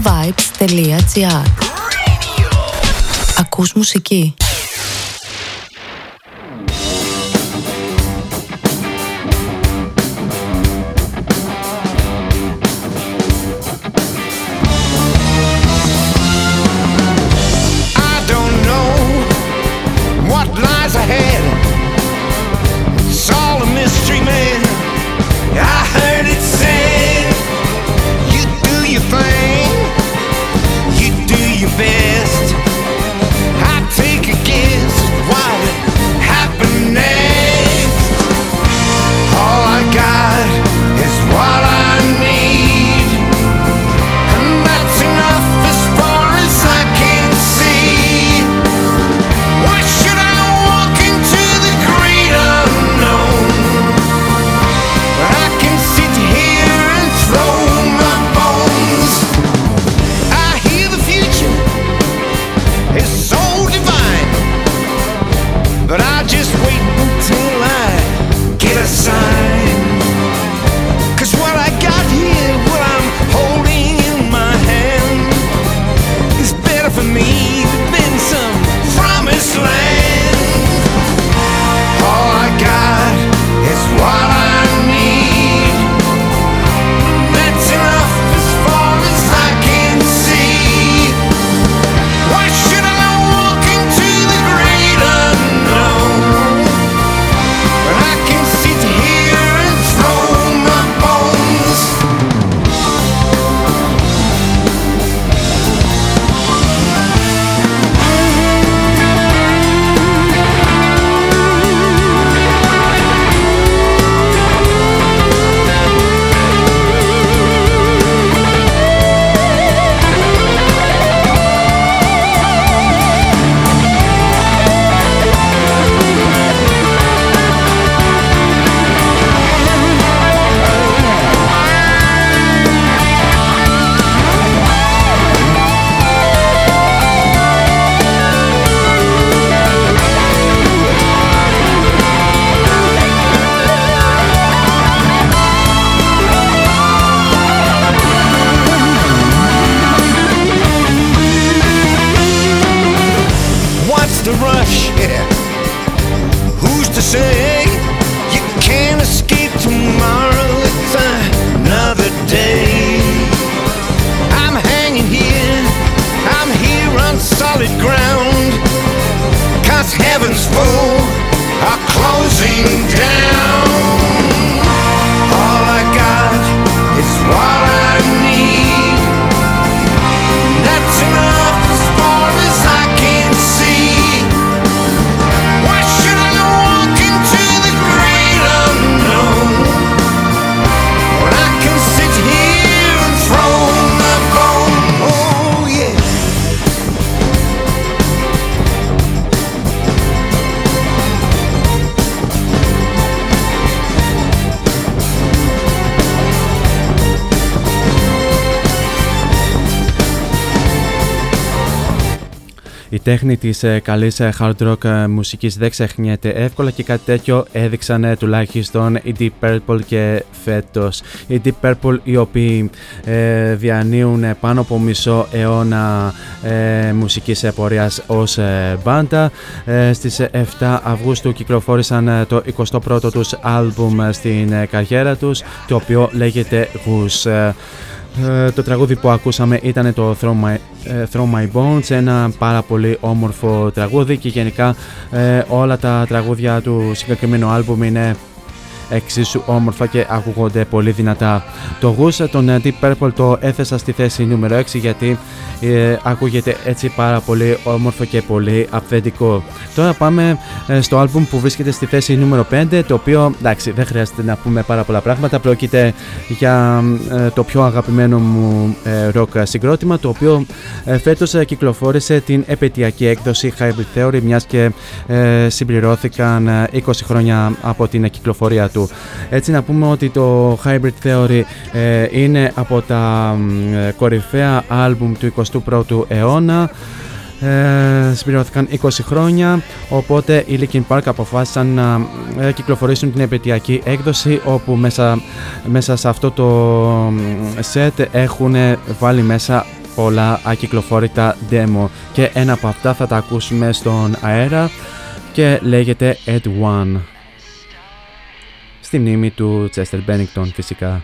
cityvibes.gr Ακούς μουσική. Τέχνη της ε, καλής ε, hard rock ε, μουσικής δεν ξεχνιέται εύκολα και κάτι τέτοιο έδειξαν ε, τουλάχιστον οι Deep Purple και φέτος. Οι Deep Purple οι οποίοι ε, διανύουν ε, πάνω από μισό αιώνα ε, μουσικής ε, πορείας ως ε, μπάντα. Ε, στις 7 Αυγούστου κυκλοφόρησαν ε, το 21ο τους άλμπουμ ε, στην ε, καριέρα τους το οποίο λέγεται Goose. Ε, ε, το τραγούδι που ακούσαμε ήταν το Throw My, ε, Throw My Bones, ένα πάρα πολύ όμορφο τραγούδι και γενικά ε, όλα τα τραγούδια του συγκεκριμένου άλμπουμ είναι εξίσου όμορφα και ακούγονται πολύ δυνατά. Το γούσα των ε, Deep Purple το έθεσα στη θέση νούμερο 6 γιατί ε, ακούγεται έτσι πάρα πολύ όμορφο και πολύ αυθεντικό. Τώρα πάμε ε, στο άλμπουμ που βρίσκεται στη θέση νούμερο 5 το οποίο εντάξει δεν χρειάζεται να πούμε πάρα πολλά πράγματα πρόκειται για ε, το πιο αγαπημένο μου ε, rock συγκρότημα το οποίο ε, φέτος ε, κυκλοφόρησε την επαιτειακή έκδοση Hybrid Theory μιας και ε, συμπληρώθηκαν ε, 20 χρόνια από την κυκλοφορία του. Έτσι να πούμε ότι το Hybrid Theory ε, είναι από τα ε, κορυφαία άλμπουμ του 21ου αιώνα. Ε, συμπληρωθήκαν 20 χρόνια οπότε οι Linkin Park αποφάσισαν να ε, κυκλοφορήσουν την επαιτειακή έκδοση όπου μέσα, σε αυτό το set έχουν βάλει μέσα πολλά ακυκλοφόρητα demo. Και ένα από αυτά θα τα ακούσουμε στον αέρα και λέγεται Ed One στη μνήμη του Τσέστερ Μπένιγκτον φυσικά.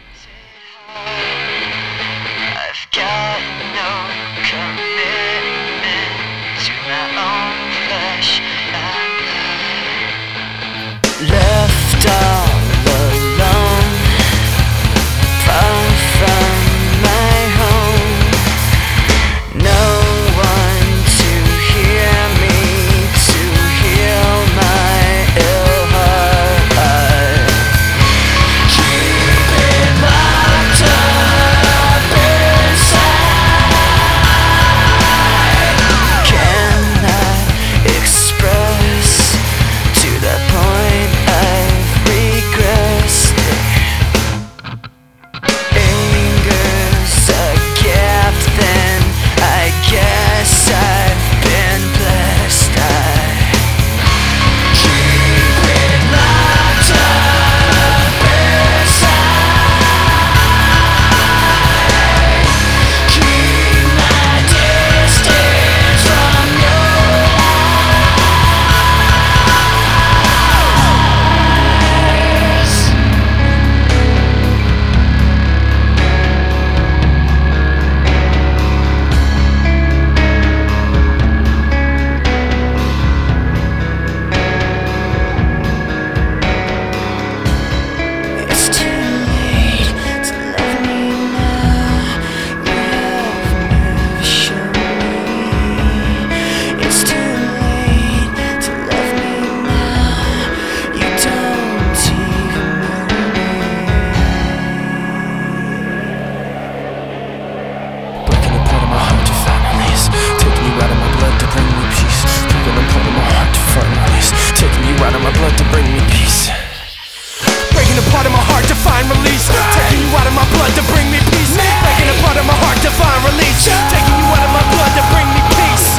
to bring me peace. Man. Breaking part of my heart to find release. Yeah. Taking you out of my blood to bring me peace.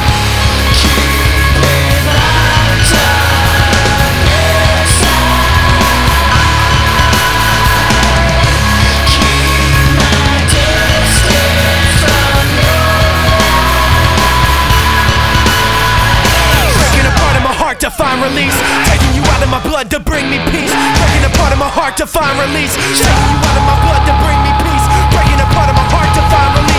To find release, taking you out of my blood to bring me peace. Breaking part of my heart to find release. Taking you out of my blood to bring praying upon my heart to find relief.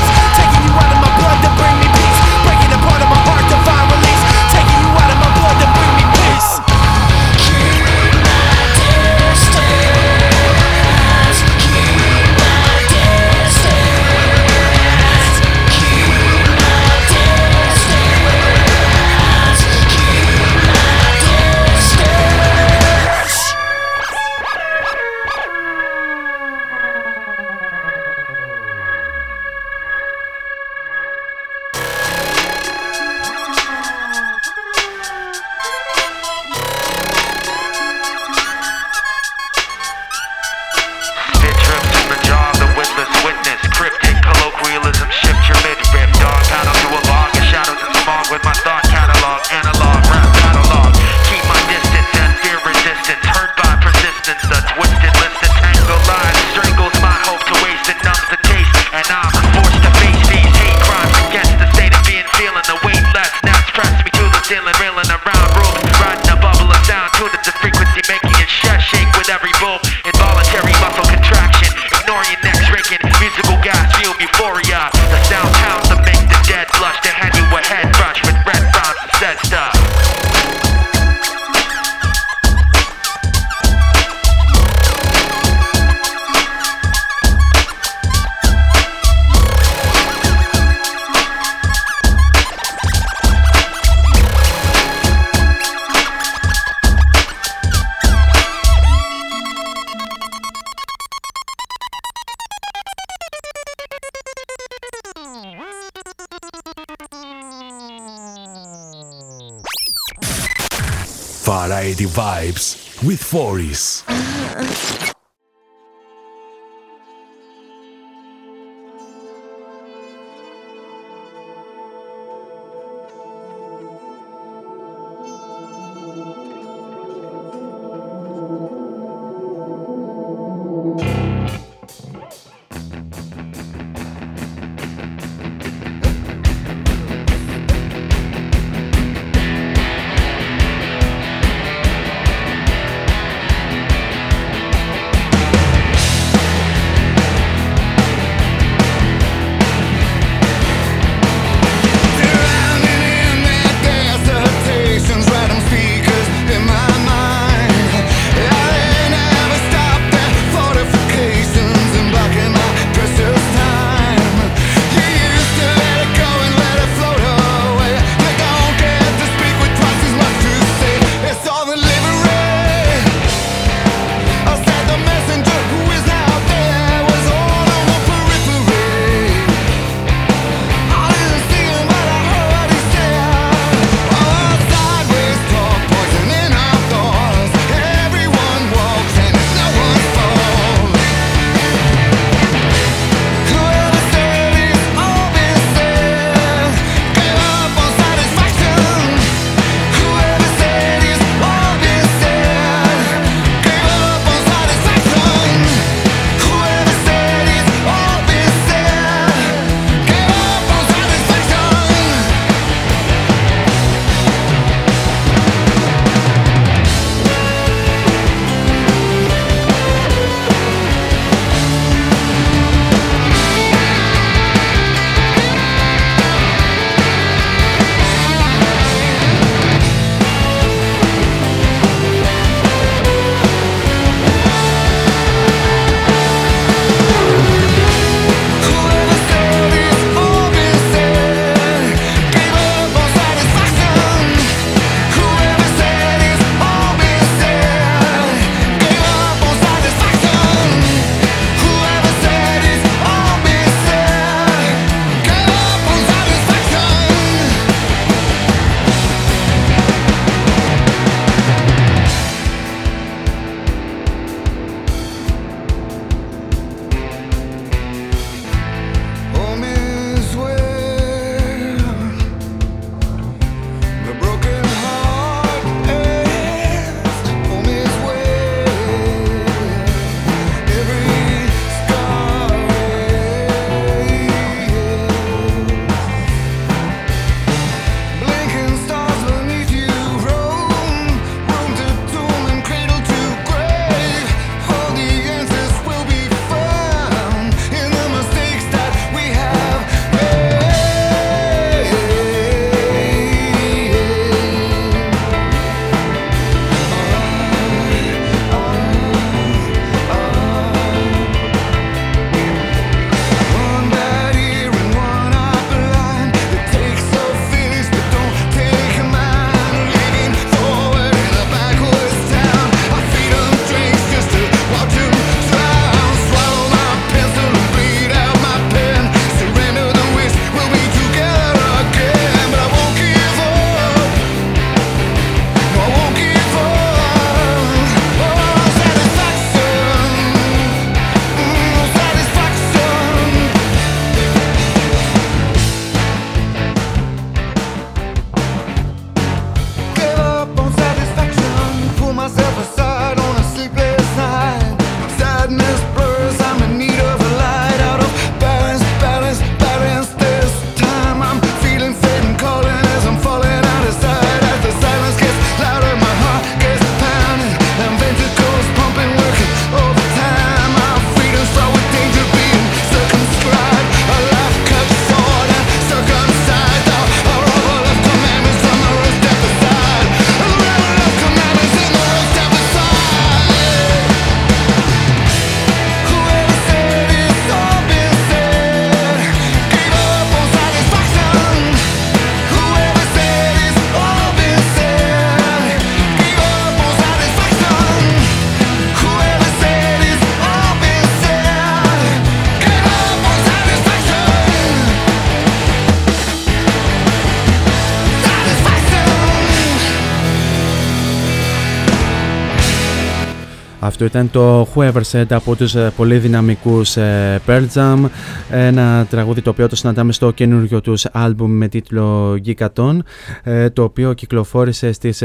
Αυτό ήταν το Whoever Said από τους ε, πολύ δυναμικούς ε, Pearl Jam ένα τραγούδι το οποίο το συναντάμε στο καινούργιο τους άλμπουμ με τίτλο Gigaton ε, το οποίο κυκλοφόρησε στις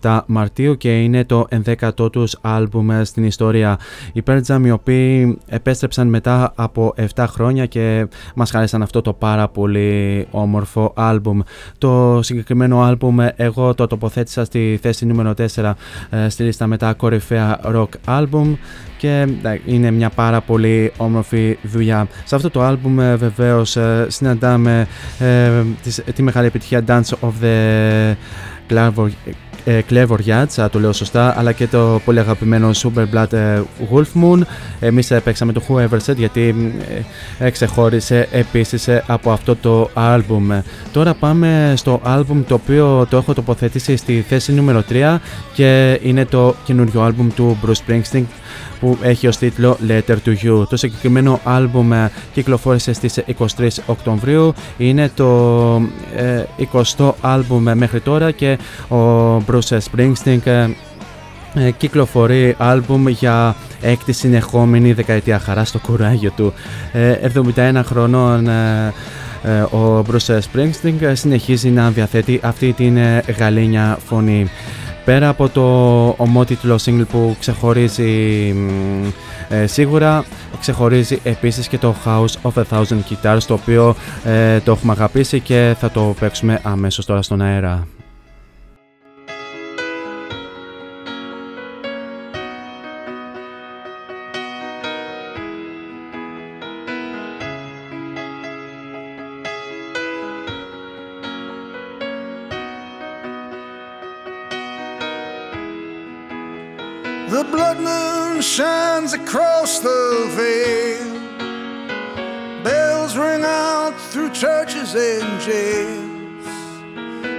27 Μαρτίου και είναι το 11ο τους άλμπουμ στην ιστορία. Οι Pearl Jam οι οποίοι επέστρεψαν μετά από 7 χρόνια και μας χάρισαν αυτό το πάρα πολύ όμορφο άλμπουμ. Το συγκεκριμένο άλμπουμ εγώ το τοποθέτησα στη θέση νούμερο 4 στη λίστα μετά κορυφαία rock album και είναι μια πάρα πολύ όμορφη δουλειά. Σε αυτό το album ε, βεβαίως ε, συναντάμε ε, τη μεγάλη επιτυχία Dance of the Clover, ε, Clever Yachts, το λέω σωστά, αλλά και το πολύ αγαπημένο Super Blood ε, Wolf Moon. Εμείς ε, παίξαμε το Whoever Said γιατί ε, ξεχώρισε επίσης από αυτό το album. Τώρα πάμε στο album το οποίο το έχω τοποθετήσει στη θέση νούμερο 3 και είναι το καινούριο album του Bruce Springsteen που έχει ως τίτλο Letter to You. Το συγκεκριμένο άλμπουμ κυκλοφόρησε στις 23 Οκτωβρίου. Είναι το 20ο άλμπουμ μέχρι τώρα και ο Bruce Springsteen κυκλοφορεί άλμπουμ για έκτη συνεχόμενη δεκαετία χαράς στο κουράγιο του. 71 χρονών ο Bruce Springsteen συνεχίζει να διαθέτει αυτή την γαλήνια φωνή. Πέρα από το ομότιτλο single που ξεχωρίζει ε, σίγουρα ξεχωρίζει επίσης και το House of a Thousand Guitars το οποίο ε, το έχουμε αγαπήσει και θα το παίξουμε αμέσως τώρα στον αέρα. Churches and jails.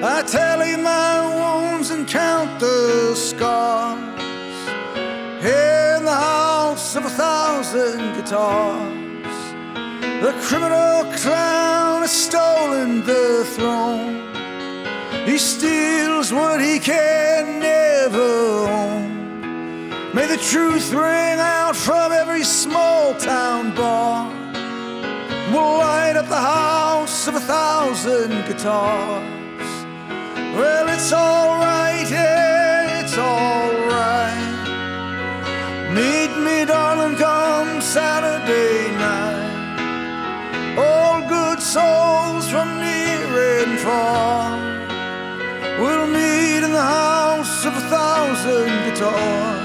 I tally my wounds and count the scars. In the house of a thousand guitars, the criminal clown has stolen the throne. He steals what he can never own. May the truth ring out from every small town bar. We'll light up the house of a thousand guitars. Well, it's alright, yeah, it's alright. Meet me, darling, come Saturday night. All good souls from near and far. We'll meet in the house of a thousand guitars.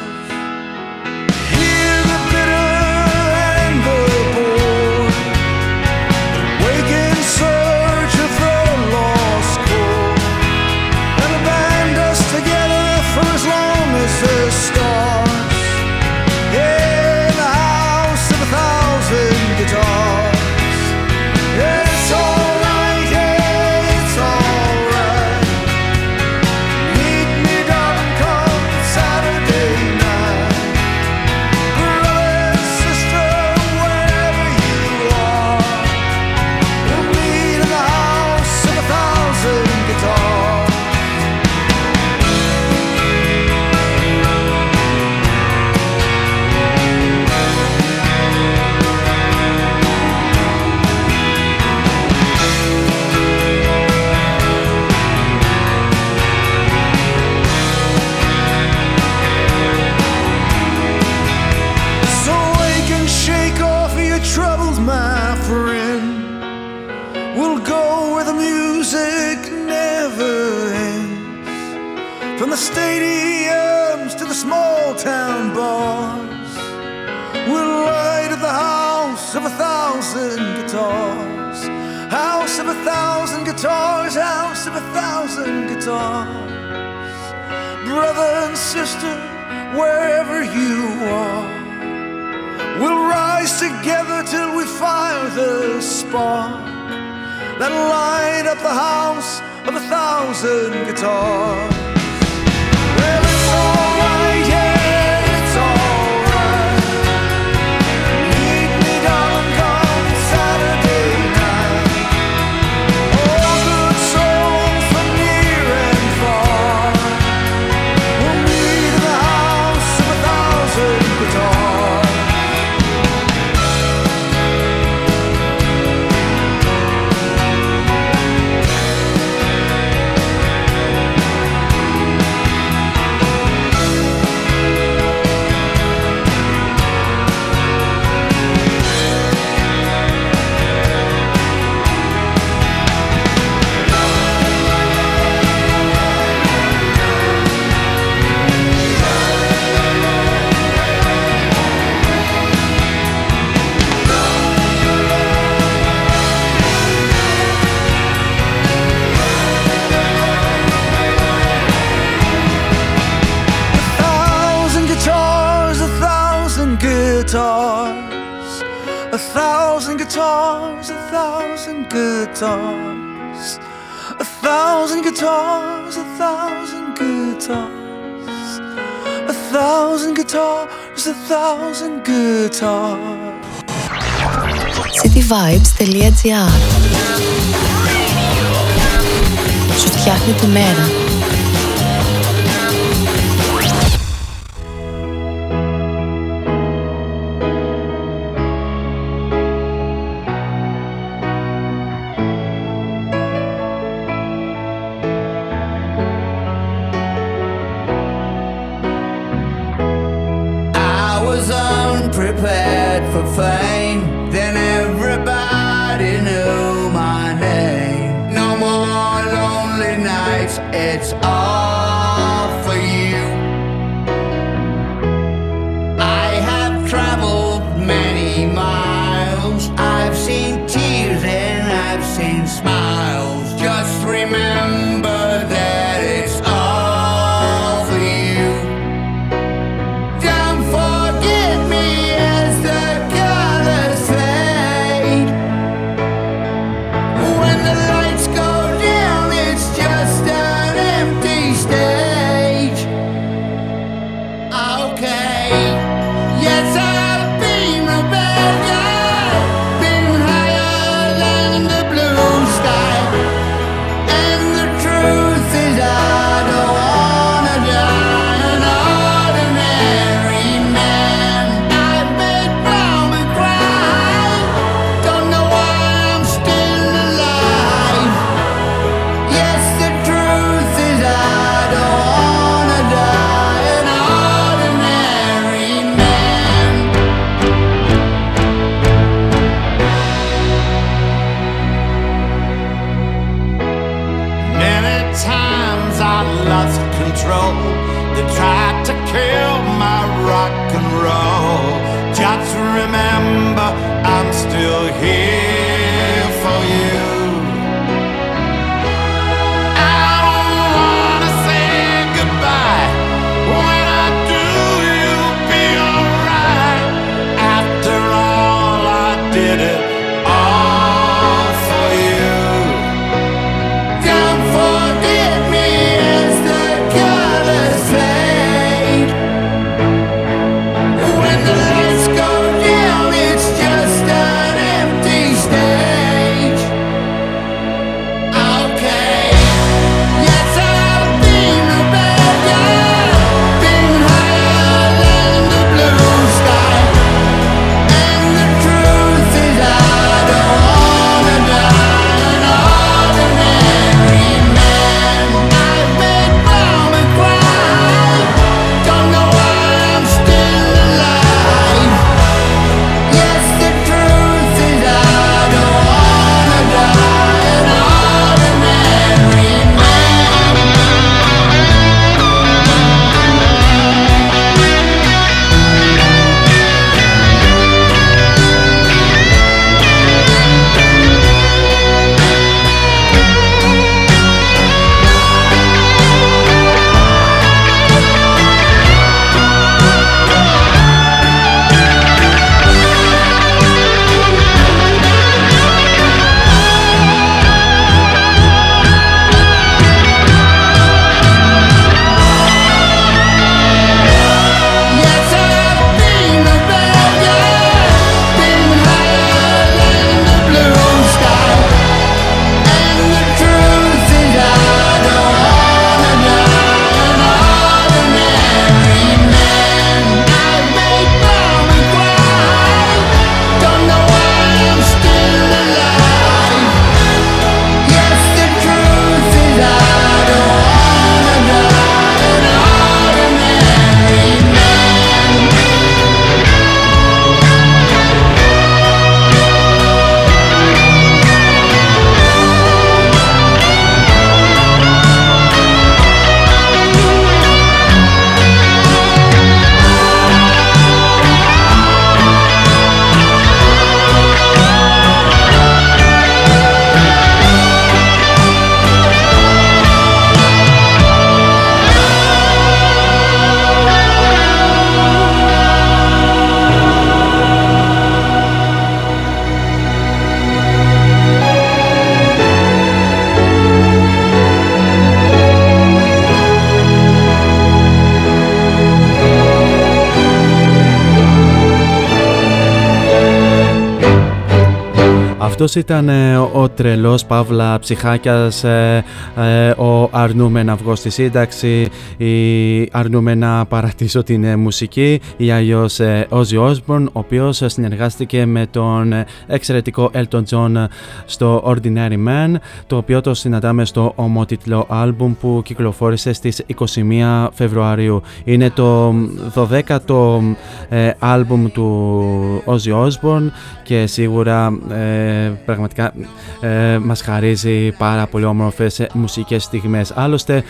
Αυτός ήταν ε, ο τρελός Παύλα Ψυχάκιας, ε, ε, ο αρνούμε να βγω στη σύνταξη, η αρνούμε να παρατήσω την ε, μουσική ή αλλιώς ε, Ozzy Osbourne, ο οποίος συνεργάστηκε με τον ε, εξαιρετικό Elton John στο Ordinary Man, το οποίο το συναντάμε στο ομότιτλο άλμπουμ που κυκλοφόρησε στις 21 Φεβρουαρίου. Είναι το 12ο ε, άλμπουμ του Ozzy Osbourne και σίγουρα ε, πραγματικά ε, μας χαρίζει πάρα πολύ όμορφες ε, μουσικές στιγμές. Άλλωστε,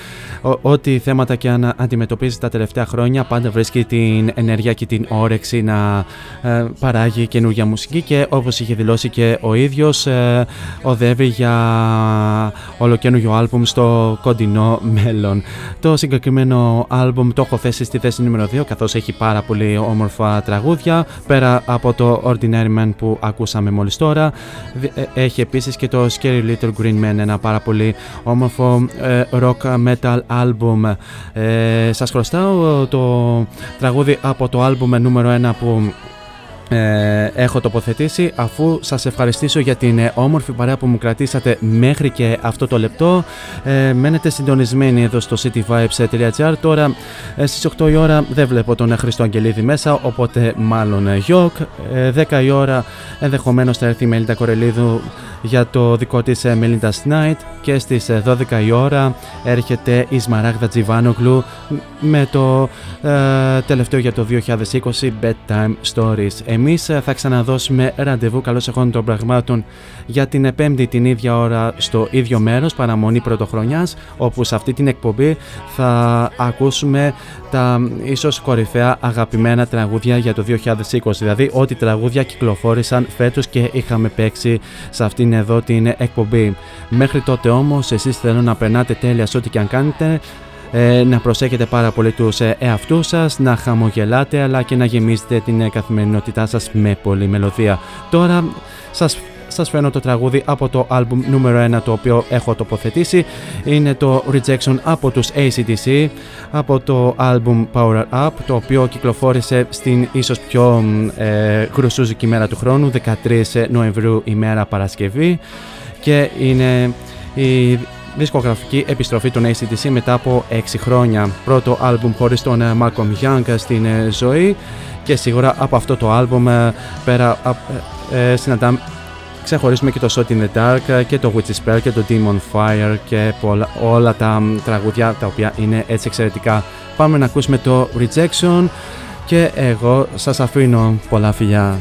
ο- ό,τι θέματα και αν αντιμετωπίζει τα τελευταία χρόνια πάντα βρίσκει την ενέργεια και την όρεξη να ε, παράγει καινούργια μουσική και όπως είχε δηλώσει και ο ίδιος ε, οδεύει για ολοκένουργιο άλμπουμ στο κοντινό μέλλον. Το συγκεκριμένο άλμπουμ το έχω θέσει στη θέση νούμερο 2 καθώς έχει πάρα πολύ όμορφα τραγούδια πέρα από το Ordinary Man που ακούσαμε μόλις τώρα. Δι- ε, έχει επίσης και το Scary Little Green Man ένα πάρα πολύ όμορφο ε, rock metal album. Ε, σας χρωστάω το τραγούδι από το album νούμερο 1 που ε, έχω τοποθετήσει αφού σας ευχαριστήσω για την ε, όμορφη παρέα που μου κρατήσατε μέχρι και αυτό το λεπτό. Ε, μένετε συντονισμένοι εδώ στο cityvibes.gr τώρα ε, στις 8 η ώρα δεν βλέπω τον Χριστό Αγγελίδη μέσα οπότε μάλλον ε, γιοκ ε, 10 η ώρα ενδεχομένως θα έρθει η Μελίτα Κορελίδου για το δικό της ε, Melinda's Night και στις ε, 12 η ώρα έρχεται η Σμαράγδα Τζιβάνογλου με το ε, τελευταίο για το 2020 Bedtime Stories. Εμείς ε, θα ξαναδώσουμε ραντεβού καλώς εχών των πραγμάτων για την ε, πέμπτη την ίδια ώρα στο ίδιο μέρος παραμονή πρωτοχρονιάς όπου σε αυτή την εκπομπή θα ακούσουμε τα ίσως κορυφαία αγαπημένα τραγούδια για το 2020 δηλαδή ό,τι τραγούδια κυκλοφόρησαν φέτος και είχαμε παίξει σε αυτήν εδώ την εκπομπή. Μέχρι τότε όμως εσείς θέλω να περνάτε τέλεια σε ό,τι και αν κάνετε ε, να προσέχετε πάρα πολύ τους ε, εαυτούς σας, να χαμογελάτε αλλά και να γεμίζετε την ε, καθημερινότητά σας με πολλή μελωδία. Τώρα σας σας φέρνω το τραγούδι από το άλμπουμ νούμερο 1 το οποίο έχω τοποθετήσει. Είναι το Rejection από τους ACDC από το άλμπουμ Power Up το οποίο κυκλοφόρησε στην ίσως πιο ε, γρουσούζικη μέρα του χρόνου 13 Νοεμβρίου ημέρα Παρασκευή. Και είναι η δισκογραφική επιστροφή των ACDC μετά από 6 χρόνια. Πρώτο άλμπουμ χωρίς τον ε, Malcolm Young στην ε, ζωή. Και σίγουρα από αυτό το άλμπουμ ε, πέρα ε, ε, συναντάμε ξεχωρίσουμε και το Shot in the Dark και το Witch's Spell και το Demon Fire και πολλά, όλα τα μ, τραγούδια τα οποία είναι έτσι εξαιρετικά. Πάμε να ακούσουμε το Rejection και εγώ σας αφήνω πολλά φιλιά.